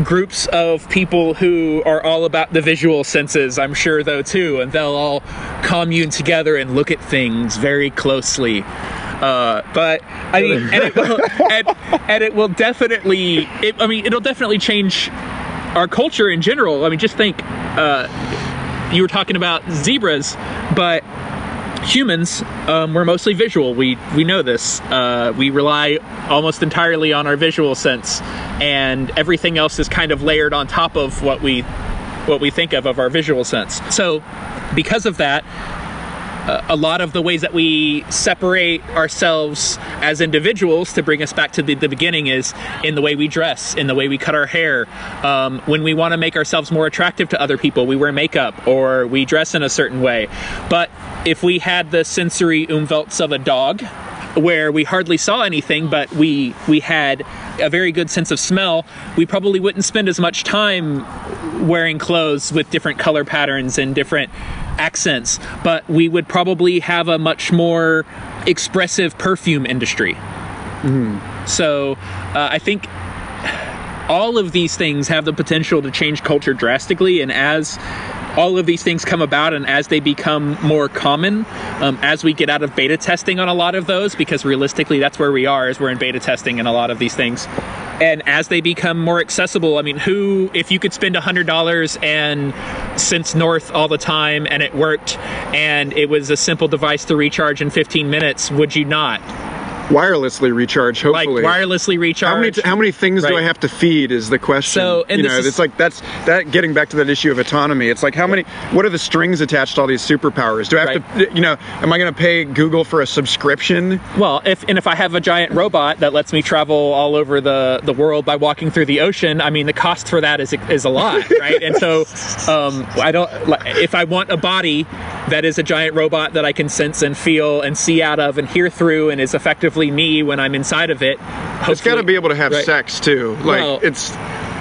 groups of people who are all about the visual senses, I'm sure, though, too, and they'll all commune together and look at things very closely. Uh, but I mean, and it will, and, and it will definitely. It, I mean, it'll definitely change our culture in general. I mean, just think. Uh, you were talking about zebras, but humans, um, we're mostly visual. We we know this. Uh, we rely almost entirely on our visual sense, and everything else is kind of layered on top of what we what we think of of our visual sense. So, because of that, uh, a lot of the ways that we separate ourselves as individuals to bring us back to the, the beginning is in the way we dress, in the way we cut our hair. Um, when we want to make ourselves more attractive to other people, we wear makeup or we dress in a certain way. But if we had the sensory umwelts of a dog, where we hardly saw anything, but we we had a very good sense of smell, we probably wouldn't spend as much time wearing clothes with different color patterns and different accents, but we would probably have a much more expressive perfume industry. Mm. So uh, I think all of these things have the potential to change culture drastically, and as all of these things come about and as they become more common um, as we get out of beta testing on a lot of those because realistically that's where we are is we're in beta testing in a lot of these things. And as they become more accessible i mean who if you could spend $100 and sense north all the time and it worked and it was a simple device to recharge in 15 minutes would you not wirelessly recharge. Hopefully, like wirelessly recharge. How many how many things right. do I have to feed? Is the question. So and you know, is, it's like that's that getting back to that issue of autonomy. It's like how many? What are the strings attached to all these superpowers? Do I have right. to? You know, am I going to pay Google for a subscription? Well, if and if I have a giant robot that lets me travel all over the the world by walking through the ocean, I mean, the cost for that is is a lot, right? and so, um, I don't. If I want a body that is a giant robot that I can sense and feel and see out of and hear through and is effectively me when I'm inside of it. It's got to be able to have right. sex too. Like well, it's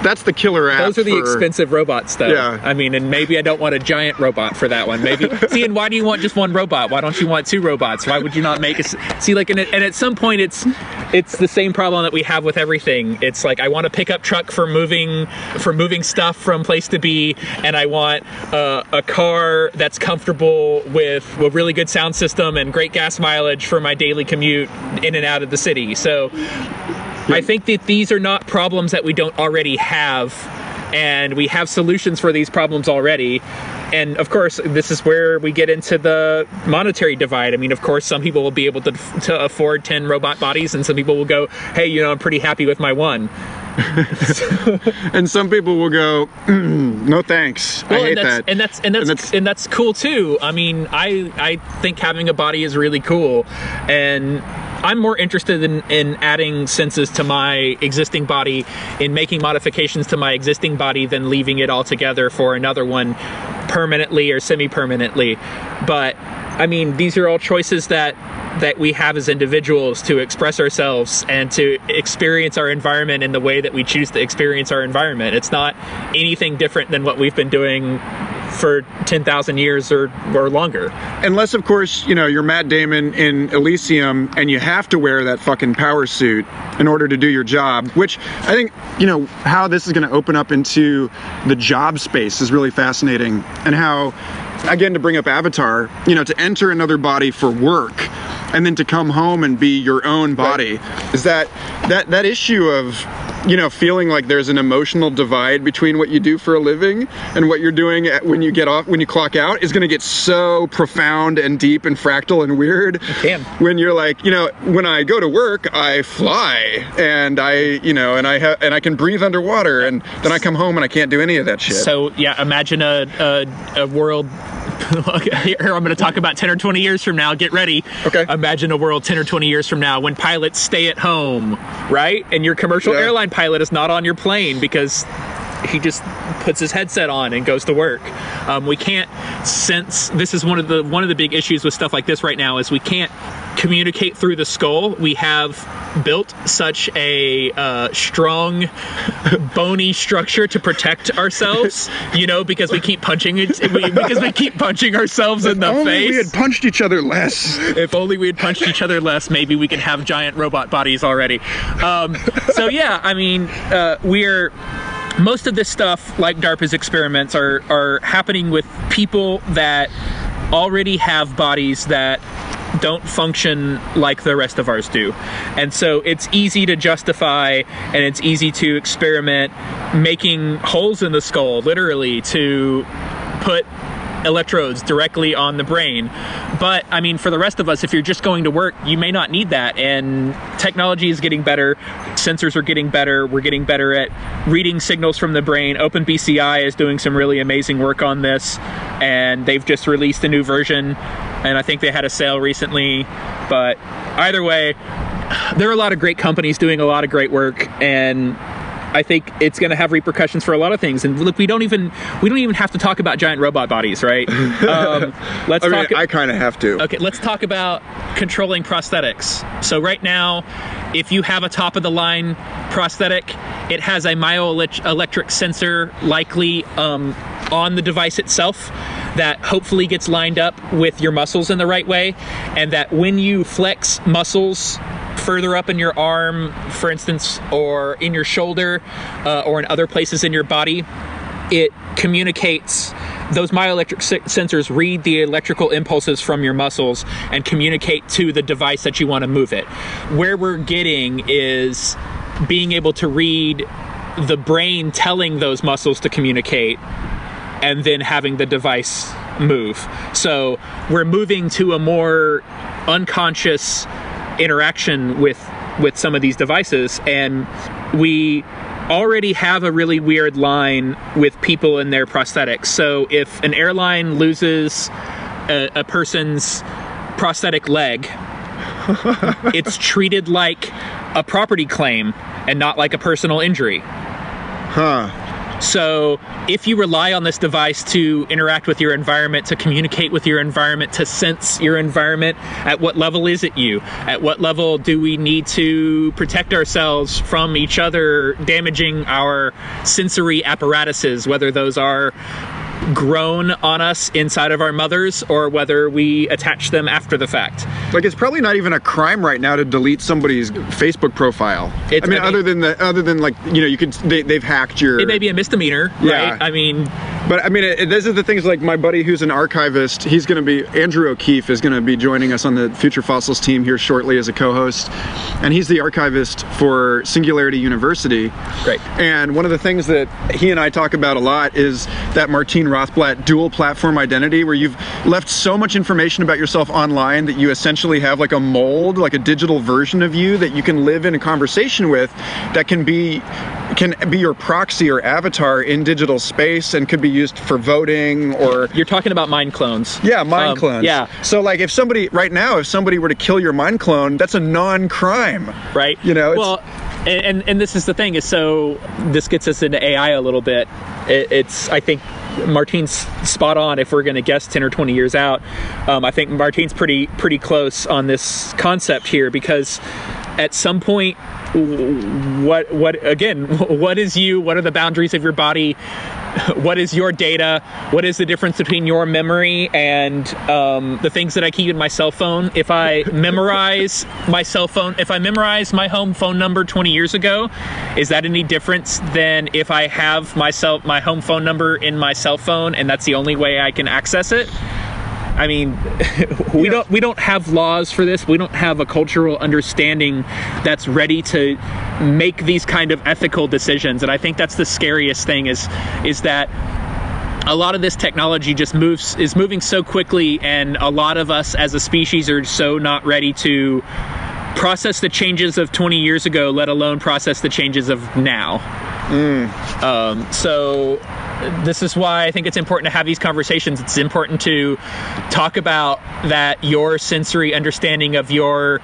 that's the killer app. Those are the for, expensive robots, though. Yeah. I mean, and maybe I don't want a giant robot for that one. Maybe see, and why do you want just one robot? Why don't you want two robots? Why would you not make a see like? And, and at some point, it's it's the same problem that we have with everything. It's like I want a pickup truck for moving for moving stuff from place to be, and I want uh, a car that's comfortable with a really good sound system and great gas mileage for my daily commute in and out of the city. So I think that these are not problems that we don't already have, and we have solutions for these problems already. And of course, this is where we get into the monetary divide. I mean, of course, some people will be able to, to afford 10 robot bodies, and some people will go, hey, you know, I'm pretty happy with my one. and some people will go, mm, no thanks. Well, I hate and that. And that's and that's, and that's and that's cool too. I mean, I I think having a body is really cool, and I'm more interested in, in adding senses to my existing body, in making modifications to my existing body than leaving it all together for another one permanently or semi-permanently. But I mean, these are all choices that that we have as individuals to express ourselves and to experience our environment in the way that we choose to experience our environment. It's not anything different than what we've been doing for 10,000 years or, or longer. Unless, of course, you know, you're Matt Damon in Elysium and you have to wear that fucking power suit in order to do your job, which I think, you know, how this is going to open up into the job space is really fascinating and how again to bring up avatar you know to enter another body for work and then to come home and be your own body right. is that that that issue of you know, feeling like there's an emotional divide between what you do for a living and what you're doing when you get off, when you clock out, is going to get so profound and deep and fractal and weird. When you're like, you know, when I go to work, I fly and I, you know, and I have and I can breathe underwater, and then I come home and I can't do any of that shit. So yeah, imagine a a, a world here I'm going to talk about 10 or 20 years from now. Get ready. Okay. Imagine a world 10 or 20 years from now when pilots stay at home, right? And your commercial yeah. airline pilot is not on your plane because he just puts his headset on and goes to work. Um, we can't sense. This is one of the one of the big issues with stuff like this right now is we can't communicate through the skull. We have built such a uh, strong, bony structure to protect ourselves. You know, because we keep punching it, we, because we keep punching ourselves in the face. if face. Only we had punched each other less. If only we had punched each other less, maybe we could have giant robot bodies already. Um, so yeah, I mean, uh, we're most of this stuff, like DARPA's experiments, are, are happening with people that already have bodies that don't function like the rest of ours do. And so it's easy to justify and it's easy to experiment making holes in the skull, literally, to put electrodes directly on the brain. but I mean, for the rest of us, if you're just going to work, you may not need that. And technology is getting better. Sensors are getting better. We're getting better at reading signals from the brain. OpenBCI is doing some really amazing work on this, and they've just released a new version. And I think they had a sale recently. But either way, there are a lot of great companies doing a lot of great work, and I think it's going to have repercussions for a lot of things. And look, we don't even we don't even have to talk about giant robot bodies, right? Um, let's I talk. mean, I kind of have to. Okay, let's talk about controlling prosthetics. So right now, if you have a top of the line prosthetic, it has a myoelectric sensor likely um, on the device itself that hopefully gets lined up with your muscles in the right way and that when you flex muscles further up in your arm, for instance, or in your shoulder, uh, or in other places in your body, it communicates those myoelectric sensors read the electrical impulses from your muscles and communicate to the device that you want to move it. Where we're getting is being able to read the brain telling those muscles to communicate and then having the device move. So we're moving to a more unconscious interaction with with some of these devices and we already have a really weird line with people in their prosthetics. So if an airline loses a, a person's prosthetic leg, it's treated like a property claim and not like a personal injury. Huh. So, if you rely on this device to interact with your environment, to communicate with your environment, to sense your environment, at what level is it you? At what level do we need to protect ourselves from each other damaging our sensory apparatuses, whether those are grown on us inside of our mothers or whether we attach them after the fact. Like it's probably not even a crime right now to delete somebody's Facebook profile. It's- I mean, I mean- other than the other than like you know you could they, they've hacked your. It may be a misdemeanor, Yeah. right? I mean, But I mean, it, those are the things like my buddy who's an archivist. He's going to be Andrew O'Keefe is going to be joining us on the Future Fossils team here shortly as a co-host, and he's the archivist for Singularity University. Great. And one of the things that he and I talk about a lot is that Martine Rothblatt dual platform identity, where you've left so much information about yourself online that you essentially have like a mold, like a digital version of you that you can live in a conversation with, that can be can be your proxy or avatar in digital space and could be used for voting or you're talking about mind clones. yeah, mind Um, clones. Yeah, So like if somebody right now, if somebody were to kill your mind clone, that's a non-crime. right? You know, it's- well, and, and and this is the thing is so this gets us into AI a little bit. It, it's I think Martine's spot on. If we're going to guess ten or twenty years out, um, I think Martine's pretty pretty close on this concept here because at some point. What what again? What is you? What are the boundaries of your body? What is your data? What is the difference between your memory and um, the things that I keep in my cell phone? If I memorize my cell phone, if I memorize my home phone number 20 years ago, is that any difference than if I have my cell, my home phone number in my cell phone and that's the only way I can access it? I mean, we Yeah. don't we don't have laws for this. We don't have a cultural understanding that's ready to make these kind of ethical decisions. And I think that's the scariest thing is is that a lot of this technology just moves is moving so quickly and a lot of us as a species are so not ready to process the changes of 20 years ago let alone process the changes of now um, so this is why I think it's important to have these conversations. It's important to talk about that your sensory understanding of your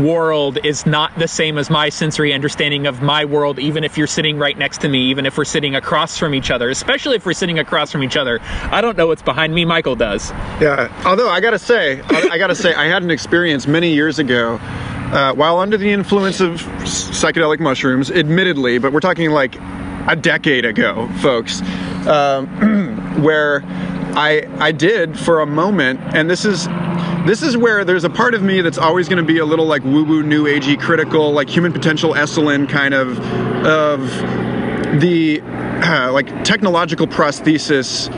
world is not the same as my sensory understanding of my world, even if you're sitting right next to me, even if we're sitting across from each other, especially if we're sitting across from each other. I don't know what's behind me, Michael does. Yeah. Although I gotta say, I, gotta say, I had an experience many years ago. Uh, while under the influence of psychedelic mushrooms, admittedly, but we're talking like a decade ago, folks, um, where I I did for a moment, and this is this is where there's a part of me that's always going to be a little like woo woo new agey critical, like human potential Esalen kind of of the uh, like technological prosthesis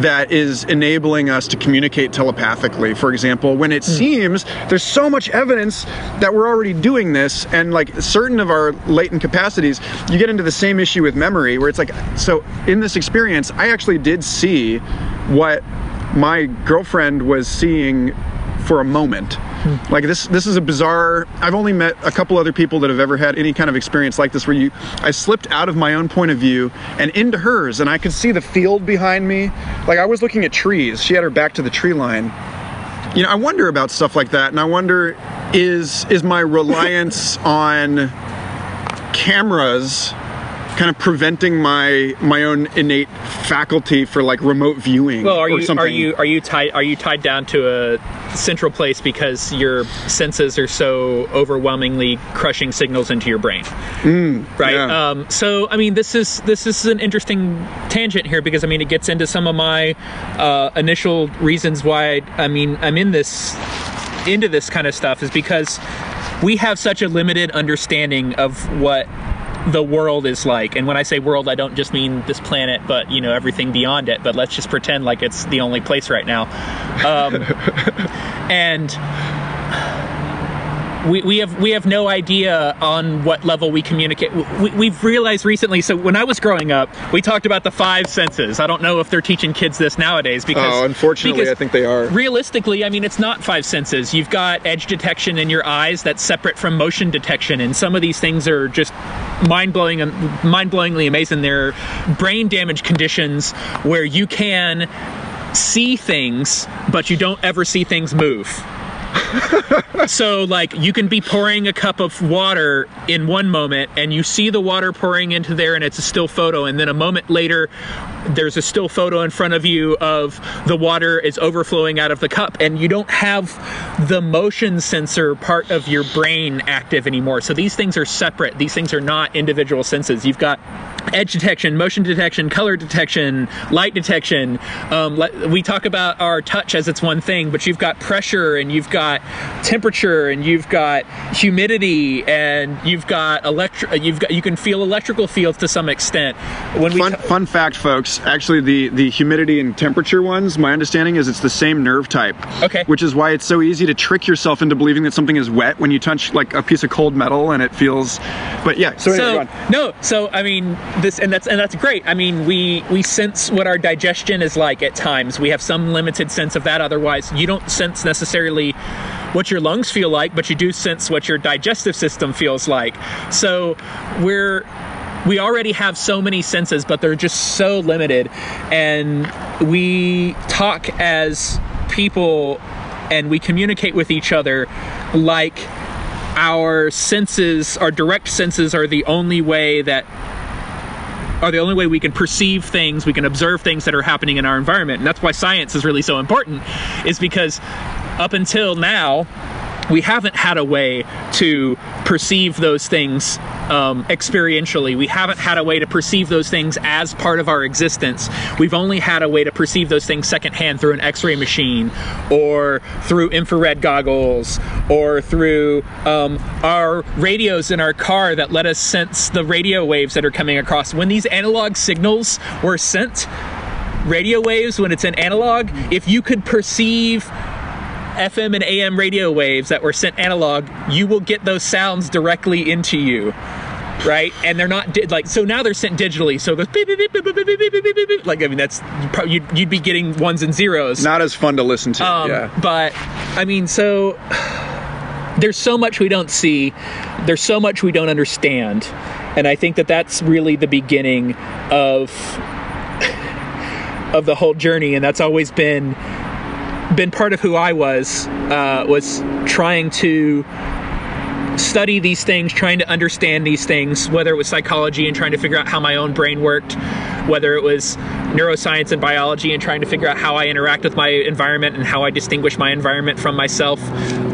that is enabling us to communicate telepathically for example when it hmm. seems there's so much evidence that we're already doing this and like certain of our latent capacities you get into the same issue with memory where it's like so in this experience i actually did see what my girlfriend was seeing for a moment. Like this this is a bizarre I've only met a couple other people that have ever had any kind of experience like this where you I slipped out of my own point of view and into hers and I could see the field behind me. Like I was looking at trees. She had her back to the tree line. You know, I wonder about stuff like that and I wonder is is my reliance on cameras kind of preventing my my own innate faculty for like remote viewing Well, are or you something. are you are you tied are you tied down to a central place because your senses are so overwhelmingly crushing signals into your brain? right. yeah. Um, so I mean, this is this is an interesting tangent here because I mean it gets into some of my uh, initial reasons why I mean I'm in this into this kind of stuff is because we have such a limited understanding of what the world is like and when i say world i don't just mean this planet but you know everything beyond it but let's just pretend like it's the only place right now um, and we, we have we have no idea on what level we communicate. We, we've realized recently. So when I was growing up, we talked about the five senses. I don't know if they're teaching kids this nowadays because Oh, unfortunately, because I think they are. realistically, I mean, it's not five senses. You've got edge detection in your eyes that's separate from motion detection, and some of these things are just mind blowing, mind blowingly amazing. They're brain damage conditions where you can see things, but you don't ever see things move. so like you can be pouring a cup of water in one moment and you see the water pouring into there and it's a still photo and then a moment later there's a still photo in front of you of the water is overflowing out of the cup and you don't have the motion sensor part of your brain active anymore. So these things are separate. These things are not individual senses. You've got edge detection motion detection color detection light detection. Um, le- we talk about our touch as it's one thing but you've got pressure and you've got temperature and you've got humidity and you've got electri- you've got you can feel electrical fields to some extent. When we Fun, ta- fun fact, folks. Actually, the, the humidity and temperature ones, my understanding is it's the same nerve type. Okay. Which is why it's so easy to trick yourself into believing that something is wet when you touch like a piece of cold metal and it feels. But yeah. So, anyway, so no so i mean this and that's and that's great i mean we we sense what our digestion is like at times we have some limited sense of that otherwise you don't sense necessarily what your lungs feel like but you do sense what your digestive system feels like so we're we already have so many senses but they're just so limited and we talk as people and we communicate with each other like our senses, our direct senses, are the only way that are the only way we can perceive things, we can observe things that are happening in our environment. And that's why science is really so important, is because up until now, we haven't had a way to perceive those things um, experientially. We haven't had a way to perceive those things as part of our existence. We've only had a way to perceive those things secondhand through an x ray machine or through infrared goggles or through um, our radios in our car that let us sense the radio waves that are coming across. When these analog signals were sent, radio waves, when it's an analog, if you could perceive FM and AM radio waves that were sent analog, you will get those sounds directly into you right? And they're not di- like so now they're sent digitally. So beep, beep, beep, like I mean that's you'd, you'd be getting ones and zeros. Not as fun to listen to. Um, yeah. But I mean, so there's so much we don't see. There's so much we don't understand, and I think that that's really the beginning of of the whole journey. And that's always been been part of who I was uh, was trying to study these things, trying to understand these things, whether it was psychology and trying to figure out how my own brain worked, whether it was neuroscience and biology and trying to figure out how I interact with my environment and how I distinguish my environment from myself.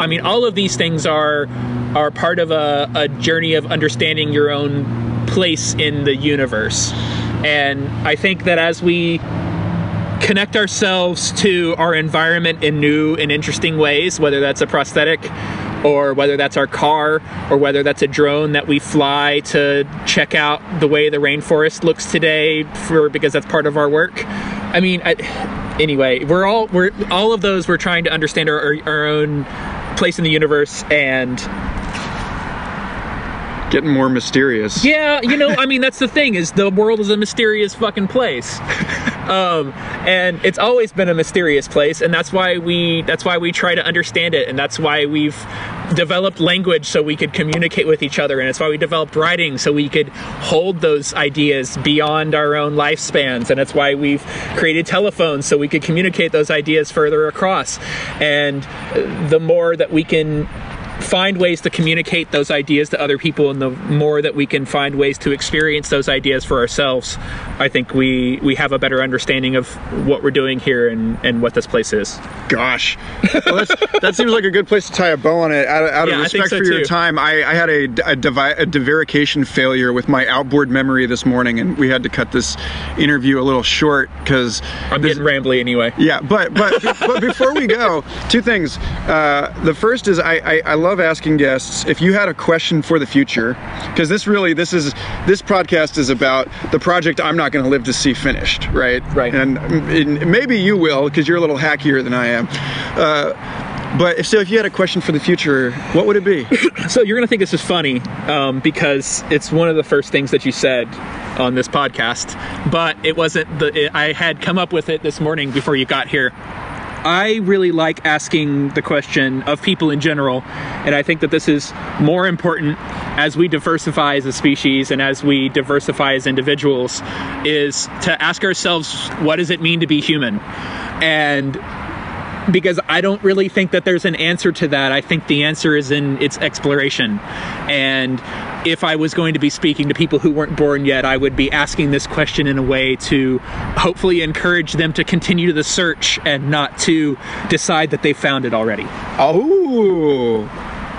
I mean, all of these things are are part of a, a journey of understanding your own place in the universe. And I think that as we connect ourselves to our environment in new and interesting ways, whether that's a prosthetic or whether that's our car or whether that's a drone that we fly to check out the way the rainforest looks today for because that's part of our work. I mean, I, anyway, we're all we're all of those we're trying to understand our, our, our own place in the universe and Getting more mysterious. yeah, you know, I mean that's the thing is the world is a mysterious fucking place. um, and it's always been a mysterious place, and that's why we that's why we try to understand it, and that's why we've developed language so we could communicate with each other, and it's why we developed writing so we could hold those ideas beyond our own lifespans, and it's why we've created telephones so we could communicate those ideas further across, and the more that we can find ways to communicate those ideas to other people and the more that we can find ways to experience those ideas for ourselves i think we we have a better understanding of what we're doing here and and what this place is Gosh, well, that seems like a good place to tie a bow on it. Out of, out of Yeah, respect so for your time, I, I had a, a, devi- a devarication failure with my outboard memory this morning, and we had to cut this interview a little short because i'm getting rambly anyway Yeah, but but but before we go, two things. Uh, the first is I, I I love asking guests if you had a question for the future, because this really this is this podcast is about the project I'm not going to live to see finished, right? Right. And, and maybe you will, because you're a little hackier than I am. Uh, but if so, if you had a question for the future, what would it be? So you're gonna think this is funny um, because it's one of the first things that you said on this podcast, but it wasn't. The it, I had come up with it this morning before you got here. I really like asking the question of people in general, and I think that this is more important as we diversify as a species and as we diversify as individuals, is to ask ourselves, what does it mean to be human? And because I don't really think that there's an answer to that. I think the answer is in its exploration. And if I was going to be speaking to people who weren't born yet, I would be asking this question in a way to hopefully encourage them to continue the search and not to decide that they found it already. Oh,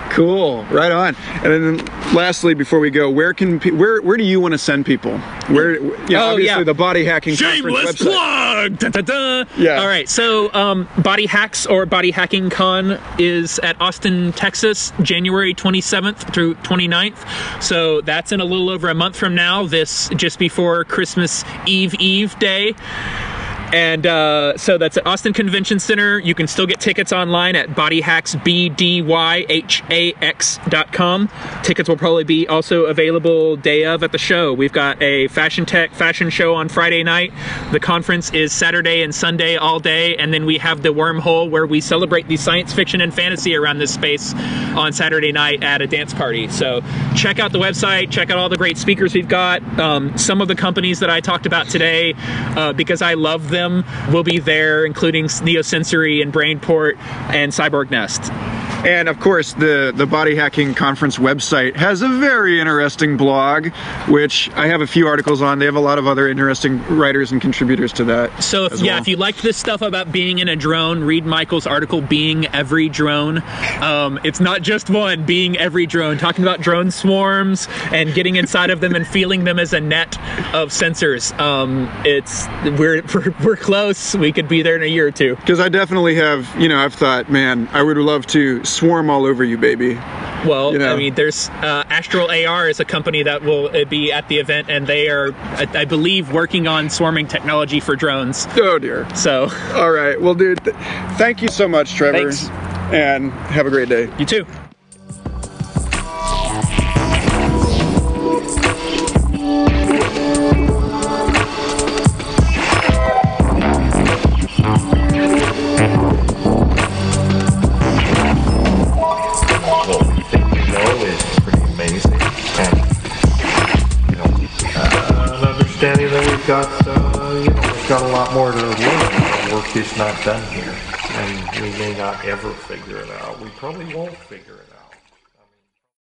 cool! Right on. And then lastly, before we go, where can pe- where where do you want to send people? Where? Yeah, Oh, obviously yeah. the body hacking conference Shameless plug! Da, da, da. Yeah. All right. So, um, Body Hacks or Body Hacking Con is at Austin, Texas, January 27th through 29th. So that's in a little over a month from now. This just before Christmas Eve Eve Day. And uh, so that's at Austin Convention Center. You can still get tickets online at bodyhacksbdyhax.com. Tickets will probably be also available day of at the show. We've got a fashion tech fashion show on Friday night. The conference is Saturday and Sunday all day, and then we have the wormhole where we celebrate the science fiction and fantasy around this space on Saturday night at a dance party. So check out the website, check out all the great speakers we've got. Um, some of the companies that I talked about today, uh, because I love them, will be there, including Neosensory and Brainport and Cyborg Nest. And of course, the the body hacking conference website has a very interesting blog, which I have a few articles on. They have a lot of other interesting writers and contributors to that. So if yeah, well. if you liked this stuff about being in a drone, read Michael's article "Being Every Drone." Um, it's not just one, being every drone, talking about drone swarms and getting inside of them and feeling them as a net of sensors. Um, it's we're, we're we're close. We could be there in a year or two. Because I definitely have, you know, I've thought, man, I would love to swarm all over you, baby. Well, You know. I mean, there's uh, Astral AR is a company that will uh, be at the event, and they are, I, I believe, working on swarming technology for drones. Oh dear. So, All right. Well, dude, th- thank you so much, Trevor. Thanks. And have a great day. you too. Got, uh, you know, we've got a lot more to learn. Work is not done here. And we may not ever figure it out. We probably won't figure it out.